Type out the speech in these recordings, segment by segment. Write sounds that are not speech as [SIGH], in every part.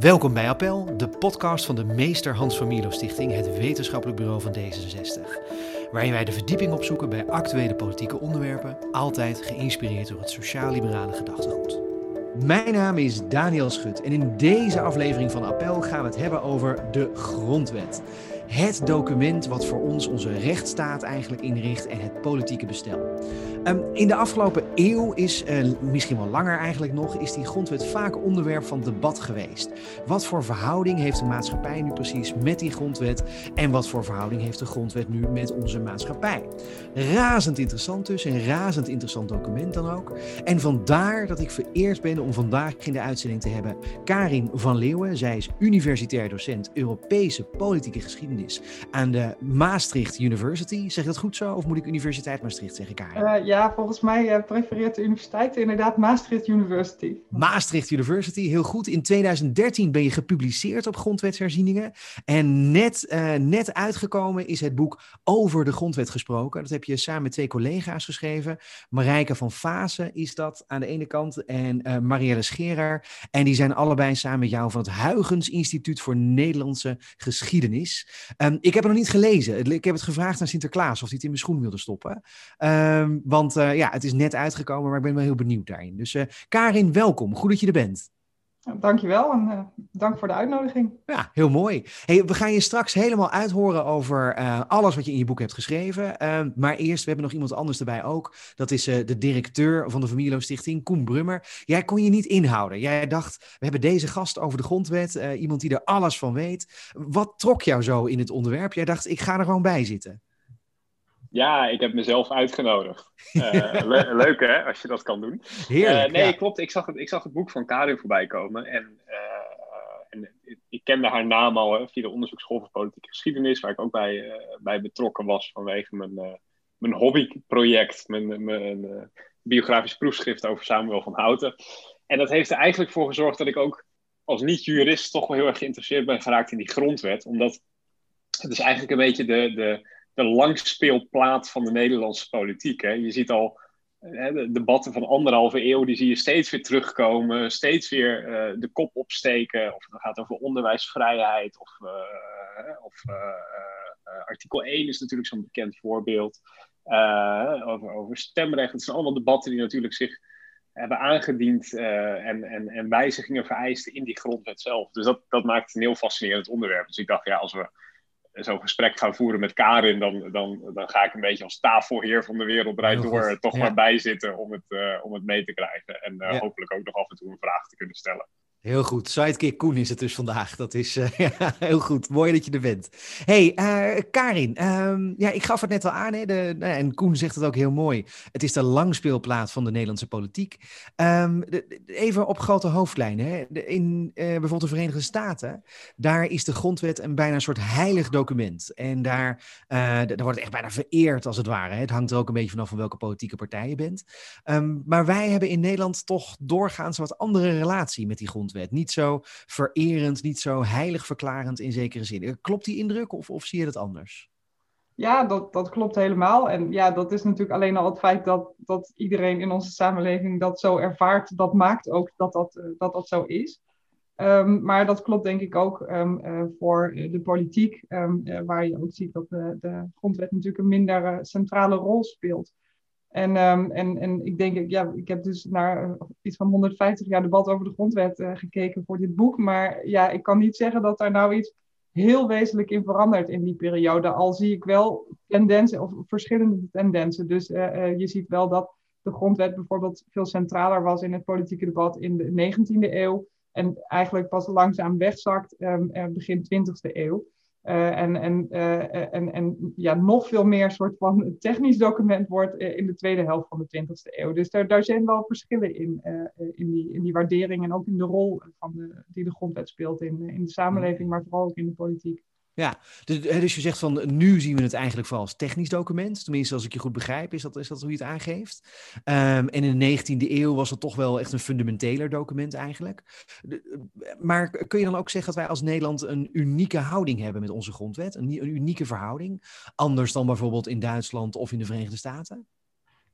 Welkom bij Appel, de podcast van de Meester Hans van Stichting, het wetenschappelijk bureau van D66. Waarin wij de verdieping opzoeken bij actuele politieke onderwerpen, altijd geïnspireerd door het sociaal-liberale gedachtegoed. Mijn naam is Daniel Schut en in deze aflevering van Appel gaan we het hebben over de Grondwet. Het document wat voor ons onze rechtsstaat eigenlijk inricht en het politieke bestel. Um, in de afgelopen eeuw is, uh, misschien wel langer eigenlijk nog, is die grondwet vaak onderwerp van debat geweest. Wat voor verhouding heeft de maatschappij nu precies met die grondwet en wat voor verhouding heeft de grondwet nu met onze maatschappij? Razend interessant dus, een razend interessant document dan ook. En vandaar dat ik vereerd ben om vandaag in de uitzending te hebben Karin van Leeuwen. Zij is universitair docent Europese politieke geschiedenis aan de Maastricht University. Zeg dat goed zo of moet ik Universiteit Maastricht zeggen, Karin? Uh, ja, volgens mij uh, prefereert de universiteit inderdaad Maastricht University. Maastricht University, heel goed. In 2013 ben je gepubliceerd op grondwetsherzieningen. En net, uh, net uitgekomen is het boek Over de Grondwet gesproken. Dat heb je samen met twee collega's geschreven. Marijke van Vaassen is dat aan de ene kant en uh, Marielle Scherer. En die zijn allebei samen met jou van het Huygens Instituut voor Nederlandse Geschiedenis. Um, ik heb het nog niet gelezen. Ik heb het gevraagd aan Sinterklaas of hij het in mijn schoen wilde stoppen. Um, want uh, ja, het is net uitgekomen, maar ik ben wel heel benieuwd daarin. Dus uh, Karin, welkom. Goed dat je er bent. Dankjewel en uh, dank voor de uitnodiging. Ja, heel mooi. Hey, we gaan je straks helemaal uithoren over uh, alles wat je in je boek hebt geschreven. Uh, maar eerst, we hebben nog iemand anders erbij ook. Dat is de directeur van de Familielo Stichting, Koen Brummer. Jij kon je niet inhouden. Jij dacht, we hebben deze gast over de grondwet. iemand die er alles van weet. Wat trok jou zo in het onderwerp? Jij dacht, ik ga er gewoon bij zitten. Ja, ik heb mezelf uitgenodigd. Uh, le [LAUGHS] leuk hè, als je dat kan doen. Heerlijk. Uh, nee, ja. klopt. Ik zag, het, ik zag het boek van Karin voorbij komen. En, uh, en ik kende haar naam al hè, via de onderzoeksschool voor politieke geschiedenis, waar ik ook bij, bij betrokken was vanwege mijn, mijn hobbyproject, mijn, mijn biografisch proefschrift over Samuel van Houten. En dat heeft er eigenlijk voor gezorgd dat ik ook als niet-jurist toch wel heel erg geïnteresseerd ben geraakt in die grondwet. Omdat het is eigenlijk een beetje de. de de langspeelplaat van de Nederlandse politiek. Hè. Je ziet al hè, de debatten van anderhalve eeuw, die zie je steeds weer terugkomen, steeds weer uh, de kop opsteken. Of het gaat over onderwijsvrijheid, of, uh, of uh, artikel 1 is natuurlijk zo'n bekend voorbeeld. over, over stemrecht. Het zijn allemaal debatten die natuurlijk zich hebben aangediend en, en, en wijzigingen vereisten in die grondwet zelf. Dus dat, dat maakt een heel fascinerend onderwerp. Dus ik dacht, ja, als we zo'n gesprek gaan voeren met Karin, dan, dan, dan ga ik een beetje als tafelheer van de wereldrijd door goed. toch ja. maar bijzitten om het, uh, om het mee te krijgen. En uh, ja. hopelijk ook nog af en toe een vraag te kunnen stellen. Heel goed. Sidekick Koen is het dus vandaag. Dat is [LAUGHS] ja, heel goed. Mooi dat je er bent. hey, uh, Karin. Um, ja, ik gaf het net al aan. Hè, de, en Koen zegt het ook heel mooi. Het is de langspeelplaat van de Nederlandse politiek. De, even op grote hoofdlijnen. In uh, bijvoorbeeld de Verenigde Staten, daar is de grondwet een bijna een soort heilig document. En daar, daar wordt het echt bijna vereerd als het ware. Hè. Het hangt er ook een beetje vanaf van welke politieke partij je bent. Um, maar wij hebben in Nederland toch doorgaans wat andere relatie met die grondwet. Niet zo vererend, niet zo heilig verklarend in zekere zin. Klopt die indruk of, of zie je dat anders? Ja, dat, dat klopt helemaal. En ja, dat is natuurlijk alleen al het feit dat, dat iedereen in onze samenleving dat zo ervaart. Dat maakt ook dat dat, dat, dat zo is. Um, maar dat klopt denk ik ook um, uh, voor de politiek, uh, waar je ook ziet dat de, grondwet natuurlijk een minder centrale rol speelt. En, um, en, en ik denk, ja, ik heb dus naar iets van 150 jaar debat over de grondwet uh, gekeken voor dit boek. Maar ja, ik kan niet zeggen dat daar nou iets heel wezenlijk in verandert in die periode. Al zie ik wel tendensen of verschillende tendensen. Dus uh, je ziet wel dat de grondwet bijvoorbeeld veel centraler was in het politieke debat in de 19e eeuw. En eigenlijk pas langzaam wegzakt um, begin 20e eeuw. Uh, en, en, uh, en, en ja, nog veel meer soort van technisch document wordt uh, in de tweede helft van de 20e eeuw. Dus daar, daar zijn wel verschillen in, in, die, in die waardering en ook in de rol van de, die de grondwet speelt in, in de samenleving, maar vooral ook in de politiek. Ja, dus, dus je zegt van nu zien we het eigenlijk vooral als technisch document. Tenminste, als ik je goed begrijp, is dat, is dat hoe je het aangeeft. Um, en in de 19e eeuw was het toch wel echt een fundamenteler document eigenlijk. Maar kun je dan ook zeggen dat wij als Nederland een unieke houding hebben met onze grondwet? Een unieke verhouding? Anders dan bijvoorbeeld in Duitsland of in de Verenigde Staten?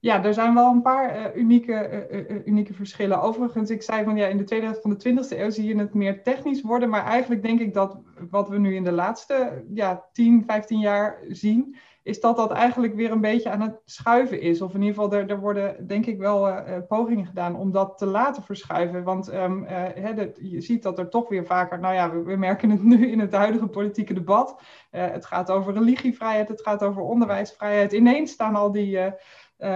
Ja, er zijn wel een paar uh, unieke, uh, unieke verschillen. Overigens, ik zei van ja, in de tweede helft van de 20e eeuw zie je het meer technisch worden. Maar eigenlijk denk ik dat wat we nu in de laatste ja, 10, 15 jaar zien, is dat dat eigenlijk weer een beetje aan het schuiven is. Of in ieder geval, er, er worden denk ik wel pogingen gedaan om dat te laten verschuiven. Want uh, je ziet dat er toch weer vaker, nou ja, we, we, merken het nu in het huidige politieke debat. het gaat over religievrijheid, het gaat over onderwijsvrijheid. Ineens staan al die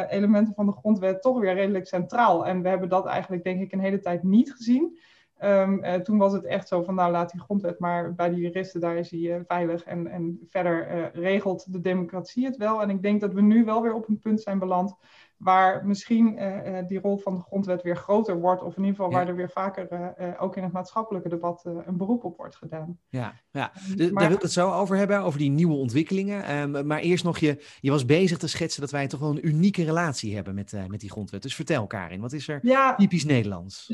elementen van de grondwet toch weer redelijk centraal. En we hebben dat eigenlijk denk ik een hele tijd niet gezien. Um, uh, toen was het echt zo van, nou laat die grondwet maar bij de juristen, daar is hij uh, veilig en, en verder regelt de democratie het wel. En ik denk dat we nu wel weer op een punt zijn beland waar misschien uh, die rol van de grondwet weer groter wordt, of in ieder geval ja. waar er weer vaker uh, ook in het maatschappelijke debat een beroep op wordt gedaan. Ja, ja. De, maar, daar wil ik het zo over hebben, over die nieuwe ontwikkelingen. Um, maar eerst nog, je, je was bezig te schetsen dat wij toch wel een unieke relatie hebben met, met die grondwet. Dus vertel Karin, wat is er ja. typisch Nederlands?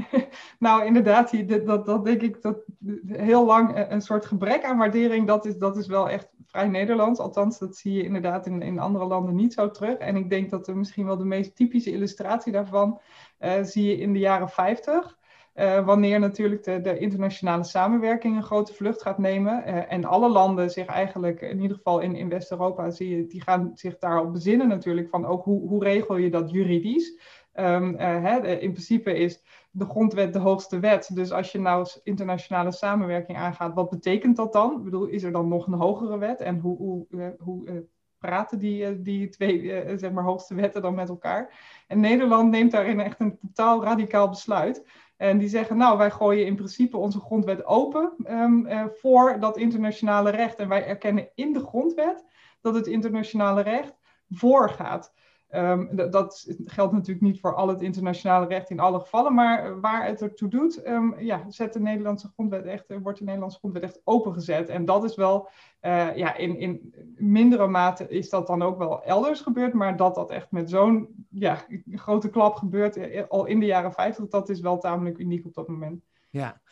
[LAUGHS] nou, inderdaad, dat, dat, dat denk ik dat heel lang een soort gebrek aan waardering, dat is, dat is wel echt vrij Nederlands. Althans, dat zie je inderdaad in, in andere landen niet zo terug. En ik denk dat er misschien wel de meest typische illustratie daarvan uh, zie je in de jaren 50. Uh, eh, wanneer natuurlijk de, de, internationale samenwerking een grote vlucht gaat nemen. Uh, en alle landen zich eigenlijk, in ieder geval in, in West-Europa, zie je, die gaan zich daarop bezinnen natuurlijk. Van ook hoe, hoe regel je dat juridisch? Um, hè, in principe is de grondwet de hoogste wet. Dus als je nou internationale samenwerking aangaat, wat betekent dat dan? Ik bedoel, is er dan nog een hogere wet? En hoe, hoe, uh, hoe uh, praten die, uh, die twee zeg maar hoogste wetten dan met elkaar? En Nederland neemt daarin echt een totaal radicaal besluit. En die zeggen, nou, wij gooien in principe onze grondwet open um, voor dat internationale recht. En wij erkennen in de grondwet dat het internationale recht voorgaat. Um, dat geldt natuurlijk niet voor al het internationale recht in alle gevallen, maar waar het ertoe doet, um, ja, zet de Nederlandse grondwet echt, eh, wordt de Nederlandse grondwet echt opengezet. En dat is wel, uh, ja, in, in mindere mate is dat dan ook wel elders gebeurd, maar dat dat echt met zo'n ja, grote klap gebeurt, eh, al in de jaren 50, dat is wel tamelijk uniek op dat moment. Ja,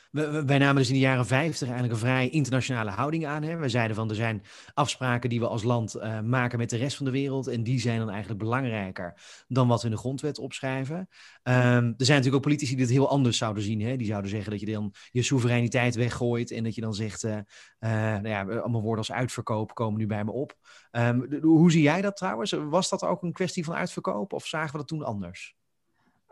wij namen dus in de jaren 50 eigenlijk een vrij internationale houding aan. Hè? We zeiden van er zijn afspraken die we als land uh, maken met de rest van de wereld. En die zijn dan eigenlijk belangrijker dan wat we in de grondwet opschrijven. Um, er zijn natuurlijk ook politici die het heel anders zouden zien. Hè? Die zouden zeggen dat je dan je soevereiniteit weggooit. En dat je dan zegt, uh, uh, nou ja, allemaal woorden als uitverkoop komen nu bij me op. Um, de, hoe zie jij dat trouwens? Was dat ook een kwestie van uitverkoop of zagen we dat toen anders?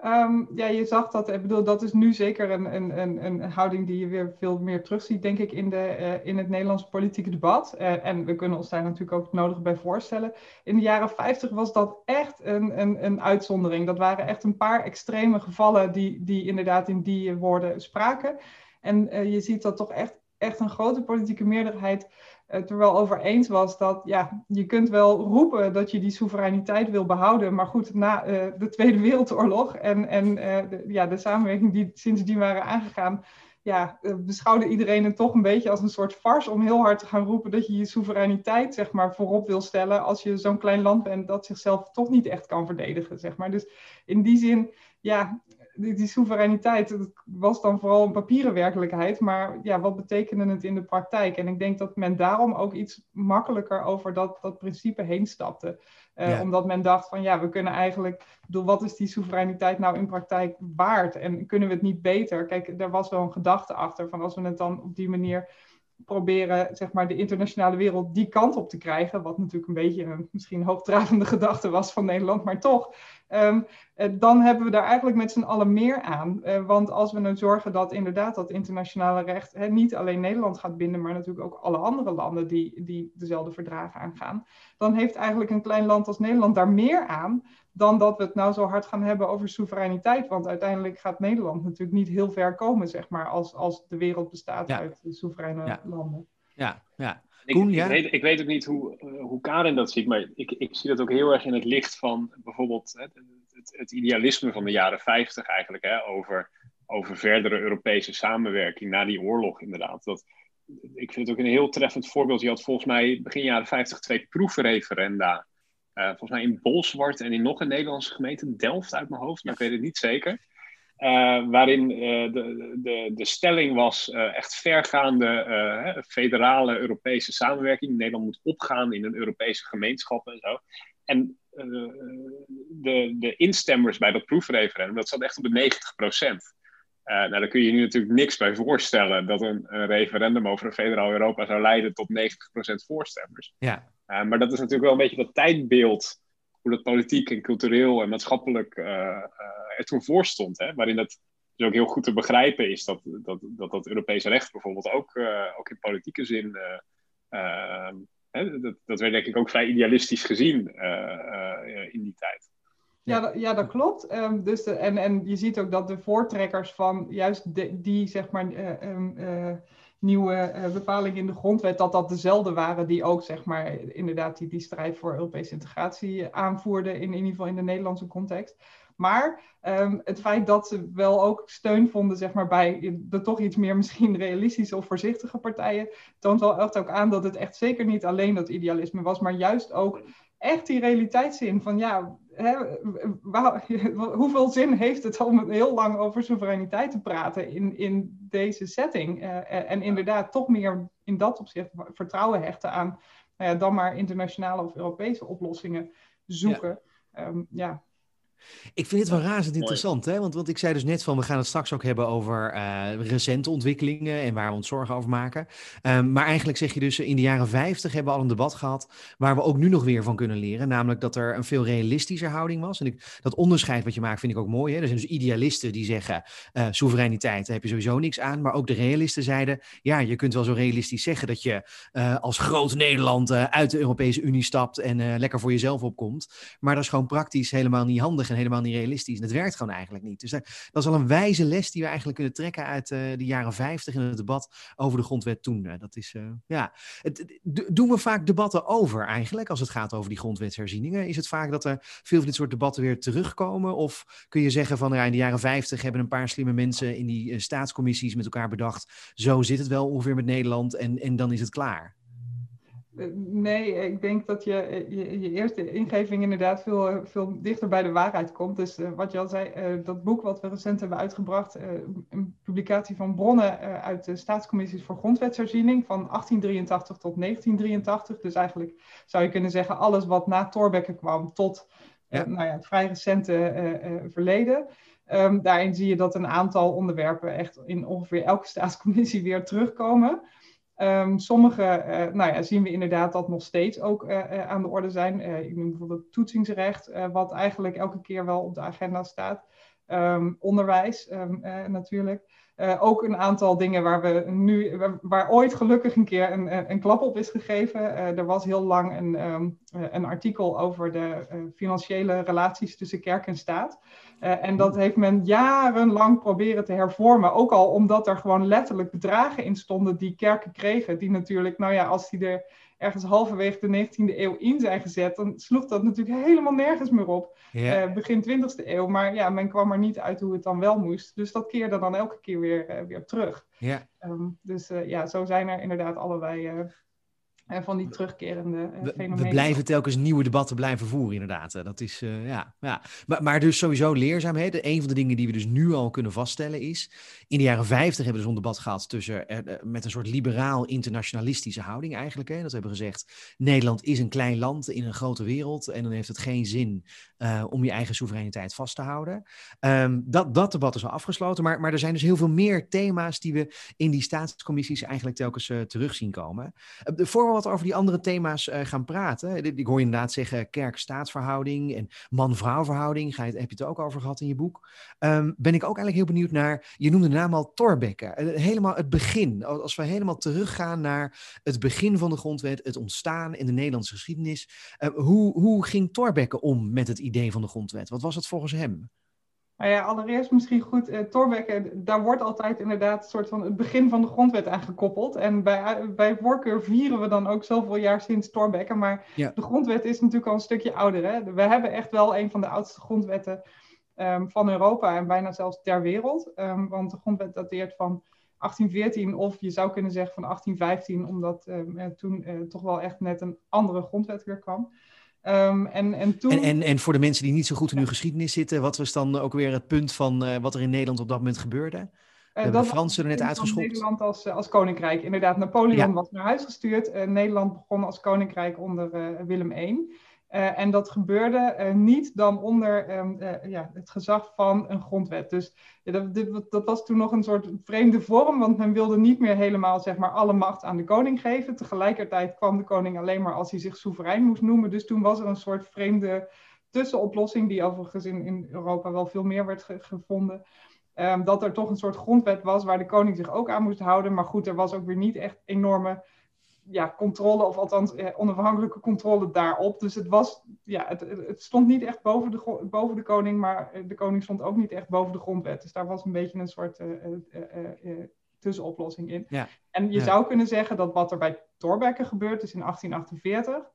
Um, ja, je zag dat. Ik bedoel, dat is nu zeker een, een, een, een houding die je weer veel meer terugziet, denk ik, in, de, uh, in het Nederlandse politieke debat. Uh, en we kunnen ons daar natuurlijk ook nodig bij voorstellen. In de jaren 50 was dat echt een, een, een uitzondering. Dat waren echt een paar extreme gevallen die, die inderdaad in die woorden spraken. En uh, je ziet dat toch echt, echt een grote politieke meerderheid het er wel over eens was dat ja, je kunt wel roepen dat je die soevereiniteit wil behouden. Maar goed, na uh, de Tweede Wereldoorlog en, en uh, de, ja, de samenwerking die sindsdien waren aangegaan, ja, uh, beschouwde iedereen het toch een beetje als een soort farce om heel hard te gaan roepen dat je je soevereiniteit zeg maar, voorop wil stellen als je zo'n klein land bent dat zichzelf toch niet echt kan verdedigen. Zeg maar. Dus in die zin, ja, die, die, soevereiniteit dat was dan vooral een papieren werkelijkheid. Maar ja, wat betekende het in de praktijk? En ik denk dat men daarom ook iets makkelijker over dat, dat principe heen stapte. Uh, ja. Omdat men dacht van ja, we kunnen eigenlijk, bedoel, wat is die soevereiniteit nou in praktijk waard? En kunnen we het niet beter? Kijk, er was wel een gedachte achter van als we het dan op die manier proberen zeg maar, de internationale wereld die kant op te krijgen. Wat natuurlijk een beetje een misschien hoogdravende [LAUGHS] gedachte was van Nederland, maar toch. Um, dan hebben we daar eigenlijk met z'n allen meer aan. Uh, want als we nou zorgen dat inderdaad dat internationale recht niet alleen Nederland gaat binden, maar natuurlijk ook alle andere landen die, die dezelfde verdragen aangaan, dan heeft eigenlijk een klein land als Nederland daar meer aan dan dat we het nou zo hard gaan hebben over soevereiniteit. Want uiteindelijk gaat Nederland natuurlijk niet heel ver komen, zeg maar, als, als de wereld bestaat ja. uit soevereine ja. landen. Ja, ja. Koen, ik, ja? Ik, weet, ik weet ook niet hoe, uh, hoe Karin dat ziet, maar ik, ik zie dat ook heel erg in het licht van bijvoorbeeld het, het, het idealisme van de jaren 50 eigenlijk, hè, over, over verdere Europese samenwerking na die oorlog inderdaad. Dat, ik vind het ook een heel treffend voorbeeld. Je had volgens mij begin jaren 50 twee proefreferenda uh, volgens mij in Bolsward en in nog een Nederlandse gemeente, Delft uit mijn hoofd, maar ik weet het niet zeker. Uh, waarin uh, de, de, de stelling was echt vergaande federale Europese samenwerking. Nederland moet opgaan in een Europese gemeenschap en zo. En de, de instemmers bij dat proefreferendum, dat zat echt op de 90 procent. nou, daar kun je je nu natuurlijk niks bij voorstellen dat een, een referendum over een federaal Europa zou leiden tot 90% voorstemmers. Ja. maar dat is natuurlijk wel een beetje dat tijdbeeld, hoe dat politiek en cultureel en maatschappelijk er toen voor stond. Hè? Waarin dat dus ook heel goed te begrijpen is dat dat, dat, dat Europese recht bijvoorbeeld ook, ook in politieke zin dat, dat werd denk ik ook vrij idealistisch gezien eh, eh, in die tijd. Ja, ja, dat klopt. Um, dus en, en je ziet ook dat de voortrekkers van juist die zeg maar, uh, um, nieuwe bepalingen in de grondwet, dat dat dezelfde waren die ook zeg maar, inderdaad die, die strijd voor Europese integratie aanvoerden, in, in ieder geval in de Nederlandse context. Maar um, het feit dat ze wel ook steun vonden zeg maar, bij de toch iets meer misschien realistische of voorzichtige partijen, toont wel echt ook aan dat het echt zeker niet alleen dat idealisme was, maar juist ook echt die realiteitszin van ja, hè, [LAUGHS] hoeveel zin heeft het om heel lang over soevereiniteit te praten in, in deze setting? Uh, en inderdaad toch meer in dat opzicht vertrouwen hechten aan nou ja, dan maar internationale of Europese oplossingen zoeken. Ja. Um, ja. Ik vind dit wel razend interessant, hè? Want, want ik zei dus net van, we gaan het straks ook hebben over uh, recente ontwikkelingen en waar we ons zorgen over maken. Um, maar eigenlijk zeg je dus, in de jaren 50 hebben we al een debat gehad waar we ook nu nog weer van kunnen leren. Namelijk dat er een veel realistischer houding was. En ik, dat onderscheid wat je maakt vind ik ook mooi. Hè? Er zijn dus idealisten die zeggen, uh, soevereiniteit, daar heb je sowieso niks aan. Maar ook de realisten zeiden, ja, je kunt wel zo realistisch zeggen dat je uh, als groot Nederland uit de Europese Unie stapt en lekker voor jezelf opkomt. Maar dat is gewoon praktisch helemaal niet handig en helemaal niet realistisch. Het werkt gewoon eigenlijk niet. Dus dat, dat is al een wijze les die we eigenlijk kunnen trekken uit uh, de jaren 50 in het debat over de grondwet toen. Uh, dat is, ja. Het, doen we vaak debatten over eigenlijk als het gaat over die grondwetsherzieningen? Is het vaak dat er veel van dit soort debatten weer terugkomen? Of kun je zeggen van ja, in de jaren 50 hebben een paar slimme mensen in die staatscommissies met elkaar bedacht. Zo zit het wel ongeveer met Nederland en, en dan is het klaar. Nee, ik denk dat je, je, je, eerste ingeving inderdaad veel, veel dichter bij de waarheid komt. Dus uh, wat je al zei, uh, dat boek wat we recent hebben uitgebracht, uh, een publicatie van bronnen uit de staatscommissies voor grondwetsherziening van 1883 tot 1983. Dus eigenlijk zou je kunnen zeggen alles wat na Thorbecke kwam tot ja. nou ja, het vrij recente verleden. Um, daarin zie je dat een aantal onderwerpen echt in ongeveer elke [LAUGHS] staatscommissie weer terugkomen. Um, sommige uh, nou ja, zien we inderdaad dat nog steeds ook uh, aan de orde zijn. ik noem bijvoorbeeld toetsingsrecht, wat eigenlijk elke keer wel op de agenda staat. Um, onderwijs um, natuurlijk. Ook een aantal dingen waar we nu, waar ooit gelukkig een keer een, een klap op is gegeven. er was heel lang een, een artikel over de financiële relaties tussen kerk en staat. En dat heeft men jarenlang proberen te hervormen. Ook al omdat er gewoon letterlijk bedragen in stonden die kerken kregen. Die natuurlijk, nou ja, als die er ergens halverwege de 19e eeuw in zijn gezet, dan sloeg dat natuurlijk helemaal nergens meer op. Uh, begin 20e eeuw. Maar ja, men kwam er niet uit hoe het dan wel moest. Dus dat keerde dan elke keer weer, uh, weer terug. Ja. Um, dus ja, zo zijn er inderdaad allerlei van die terugkerende uh, we, fenomenen. We blijven telkens nieuwe debatten blijven voeren, inderdaad. Dat is, uh, ja, ja. Maar, maar dus sowieso leerzaamheden. Een van de dingen die we dus nu al kunnen vaststellen is... In de jaren 50 hebben we dus een debat gehad tussen, uh, met een soort liberaal-internationalistische houding eigenlijk. Hè? Dat we hebben gezegd, Nederland is een klein land in een grote wereld... en dan heeft het geen zin om je eigen soevereiniteit vast te houden. Um, dat, dat debat is al afgesloten. Maar, maar er zijn dus heel veel meer thema's die we in die staatscommissies eigenlijk telkens terug zien komen. de voorbeeld wat over die andere thema's uh, gaan praten. Ik hoor je inderdaad zeggen kerk-staatsverhouding en man-vrouw verhouding. Ga je, heb je het ook over gehad in je boek. Um, ben ik ook eigenlijk heel benieuwd naar, je noemde de naam al Thorbecke. Eh, helemaal het begin. Als we helemaal teruggaan naar het begin van de grondwet, het ontstaan in de Nederlandse geschiedenis. Uh, hoe, hoe ging Thorbecke om met het idee van de grondwet? Wat was het volgens hem? Nou ja, allereerst misschien goed, uh, daar wordt altijd inderdaad een soort van het begin van de grondwet aan gekoppeld. En bij, bij voorkeur vieren we dan ook zoveel jaar sinds Thorbecke. Maar ja. de grondwet is natuurlijk al een stukje ouder. Hè? We hebben echt wel een van de oudste grondwetten um, van Europa en bijna zelfs ter wereld. Um, want de grondwet dateert van 1814 of je zou kunnen zeggen van 1815, omdat um, toen uh, toch wel echt net een andere grondwet weer kwam. Um, en, en, toen... en, en, en, voor de mensen die niet zo goed in hun geschiedenis zitten, wat was dan ook weer het punt van uh, wat er in Nederland op dat moment gebeurde? Uh, de Fransen er net uitgeschopt. Nederland als, uh, als koninkrijk. Inderdaad, Napoleon ja. was naar huis gestuurd. Nederland begon als koninkrijk onder Willem I. Uh, en dat gebeurde uh, niet dan onder um, uh, ja, het gezag van een grondwet. Dus dat, dit, dat, was toen nog een soort vreemde vorm, want men wilde niet meer helemaal zeg maar, alle macht aan de koning geven. Tegelijkertijd kwam de koning alleen maar als hij zich soeverein moest noemen. Dus toen was er een soort vreemde tussenoplossing, die overigens in, in Europa wel veel meer werd ge gevonden. Um, dat er toch een soort grondwet was waar de koning zich ook aan moest houden. Maar goed, er was ook weer niet echt enorme ja, controle, of althans eh, onafhankelijke controle daarop. Dus het, was, ja, het, het stond niet echt boven de, boven de koning, maar de koning stond ook niet echt boven de grondwet. Dus daar was een beetje een soort uh, uh, tussenoplossing in. Ja. En je ja. zou kunnen zeggen dat wat er bij Thorbecke gebeurt, dus in 1848,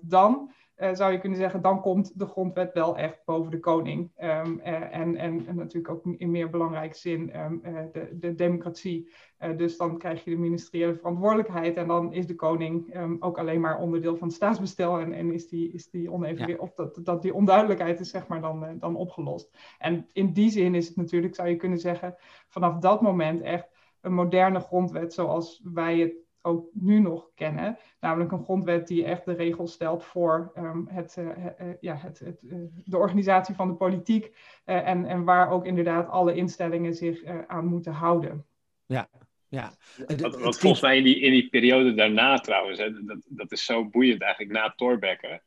dan uh, zou je kunnen zeggen, dan komt de grondwet wel echt boven de koning. Um, uh, en, en, en, natuurlijk ook in meer belangrijke zin um, uh, de, de, democratie. dus dan krijg je de ministeriële verantwoordelijkheid en dan is de koning um, ook alleen maar onderdeel van het staatsbestel en, en is die, is die oneven, ja. of dat, dat die onduidelijkheid is zeg maar dan, dan opgelost. En in die zin is het natuurlijk, zou je kunnen zeggen, vanaf dat moment echt een moderne grondwet zoals wij het ook nu nog kennen. Namelijk een grondwet die echt de regels stelt voor um, het, uh, uh, ja, het, het, uh, de organisatie van de politiek. en, en waar ook inderdaad alle instellingen zich aan moeten houden. Ja, ja. Wat, wat volgens mij in die, in die periode daarna trouwens, hè, dat, dat is zo boeiend eigenlijk na Thorbecke.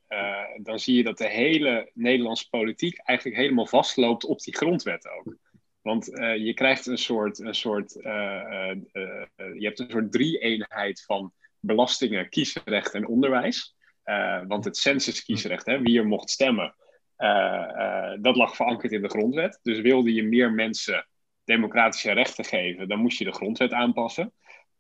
dan zie je dat de hele Nederlandse politiek eigenlijk helemaal vastloopt op die grondwet ook. Want uh, je krijgt een soort, een soort uh, uh, je hebt een soort drie-eenheid van belastingen, kiesrecht en onderwijs. want het census-kiesrecht, wie er mocht stemmen, dat lag verankerd in de grondwet. Dus wilde je meer mensen democratische rechten geven, dan moest je de grondwet aanpassen.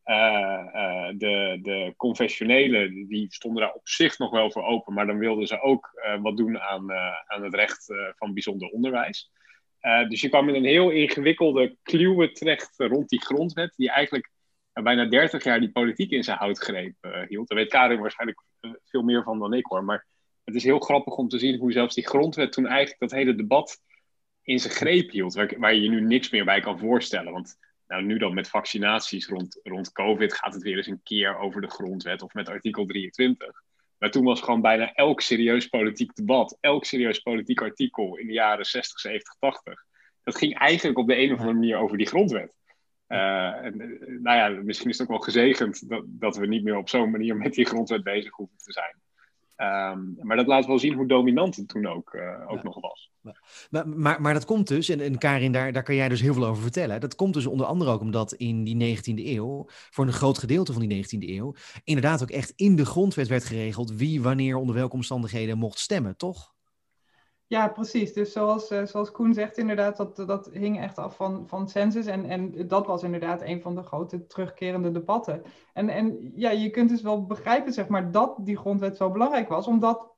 de, de confessionelen die stonden daar op zich nog wel voor open, maar dan wilden ze ook wat doen aan, aan het recht van bijzonder onderwijs. Uh, dus je kwam in een heel ingewikkelde kluwe terecht rond die grondwet, die eigenlijk uh, bijna 30 jaar die politiek in zijn houtgreep hield. Daar weet Karin waarschijnlijk veel meer van dan ik hoor. Maar het is heel grappig om te zien hoe zelfs die grondwet toen eigenlijk dat hele debat in zijn greep hield, waar, waar je je nu niks meer bij kan voorstellen. Want nou, nu dan met vaccinaties rond, rond COVID gaat het weer eens een keer over de grondwet of met artikel 23. Maar toen was gewoon bijna elk serieus politiek debat, elk serieus politiek artikel in de jaren 60, 70, 80. Dat ging eigenlijk op de een of andere manier over die grondwet. Uh, en, nou ja, misschien is het ook wel gezegend dat, dat we niet meer op zo'n manier met die grondwet bezig hoeven te zijn. Um, maar dat laat wel zien hoe dominant het toen ook, uh, ook ja. nog was. Maar, maar, maar, dat komt dus, en, en Karin, daar, daar kan jij dus heel veel over vertellen. Dat komt dus onder andere ook omdat in die 19e eeuw, voor een groot gedeelte van die 19e eeuw, inderdaad ook echt in de grondwet werd geregeld wie wanneer onder welke omstandigheden mocht stemmen, toch? Ja, precies. Dus zoals, uh, zoals Koen zegt, inderdaad, dat, dat hing echt af van, van census. En, en dat was inderdaad een van de grote terugkerende debatten. En, en ja, je kunt dus wel begrijpen, zeg maar, dat die grondwet zo belangrijk was. Omdat,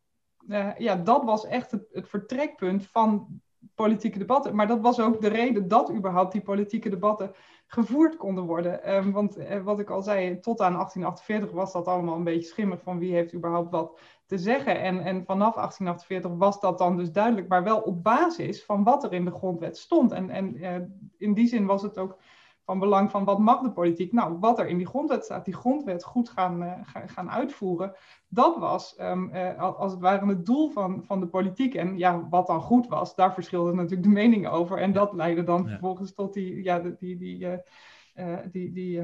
uh, ja, dat was echt het vertrekpunt van politieke debatten. Maar dat was ook de reden dat überhaupt die politieke debatten gevoerd konden worden. Um, want uh, wat ik al zei, tot aan 1848 was dat allemaal een beetje schimmig van wie heeft überhaupt wat te zeggen. En, en vanaf 1848 was dat dan dus duidelijk, maar wel op basis van wat er in de grondwet stond. En, en uh, in die zin was het ook van belang van wat mag de politiek? Nou, wat er in die grondwet staat, die grondwet goed gaan, uh, gaan uitvoeren, dat was um, uh, als het ware het doel van, van de politiek. En ja, wat dan goed was, daar verschilden natuurlijk de meningen over. En dat leidde dan ja. vervolgens tot die, ja, die, die, uh, die, die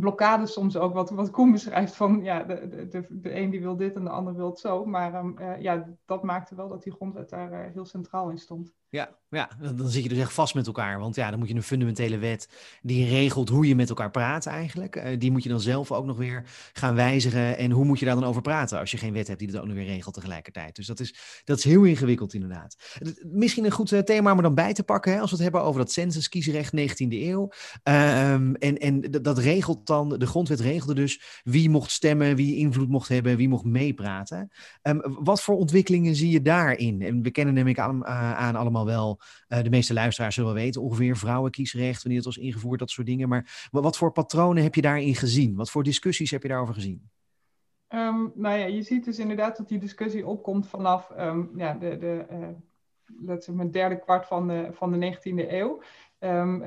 blokkades soms ook, wat, wat Koen beschrijft, van ja, de, de, de, een die wil dit en de ander wil zo. Maar um, ja, dat maakte wel dat die grondwet daar heel centraal in stond. Ja, ja, dan zit je dus echt vast met elkaar. Want ja, dan moet je een fundamentele wet die regelt hoe je met elkaar praat eigenlijk. Uh, die moet je dan zelf ook nog weer gaan wijzigen. En hoe moet je daar dan over praten als je geen wet hebt die dat ook nog weer regelt tegelijkertijd. Dus dat is, dat is heel ingewikkeld inderdaad. Misschien een goed thema om er dan bij te pakken. Hè, als we het hebben over dat census-kiesrecht 19e eeuw. Uh, en en dat regelt dan, de grondwet regelde dus wie mocht stemmen, wie invloed mocht hebben, wie mocht meepraten. Um, wat voor ontwikkelingen zie je daarin? En we kennen namelijk aan, aan allemaal wel, uh, de meeste luisteraars zullen wel weten, ongeveer vrouwenkiesrecht, wanneer het was ingevoerd, dat soort dingen. Maar wat voor patronen heb je daarin gezien? Wat voor discussies heb je daarover gezien? Um, nou ja, je ziet dus inderdaad dat die discussie opkomt vanaf um, ja, de, de, uh, say, mijn derde kwart van de, van de 19e eeuw. Um,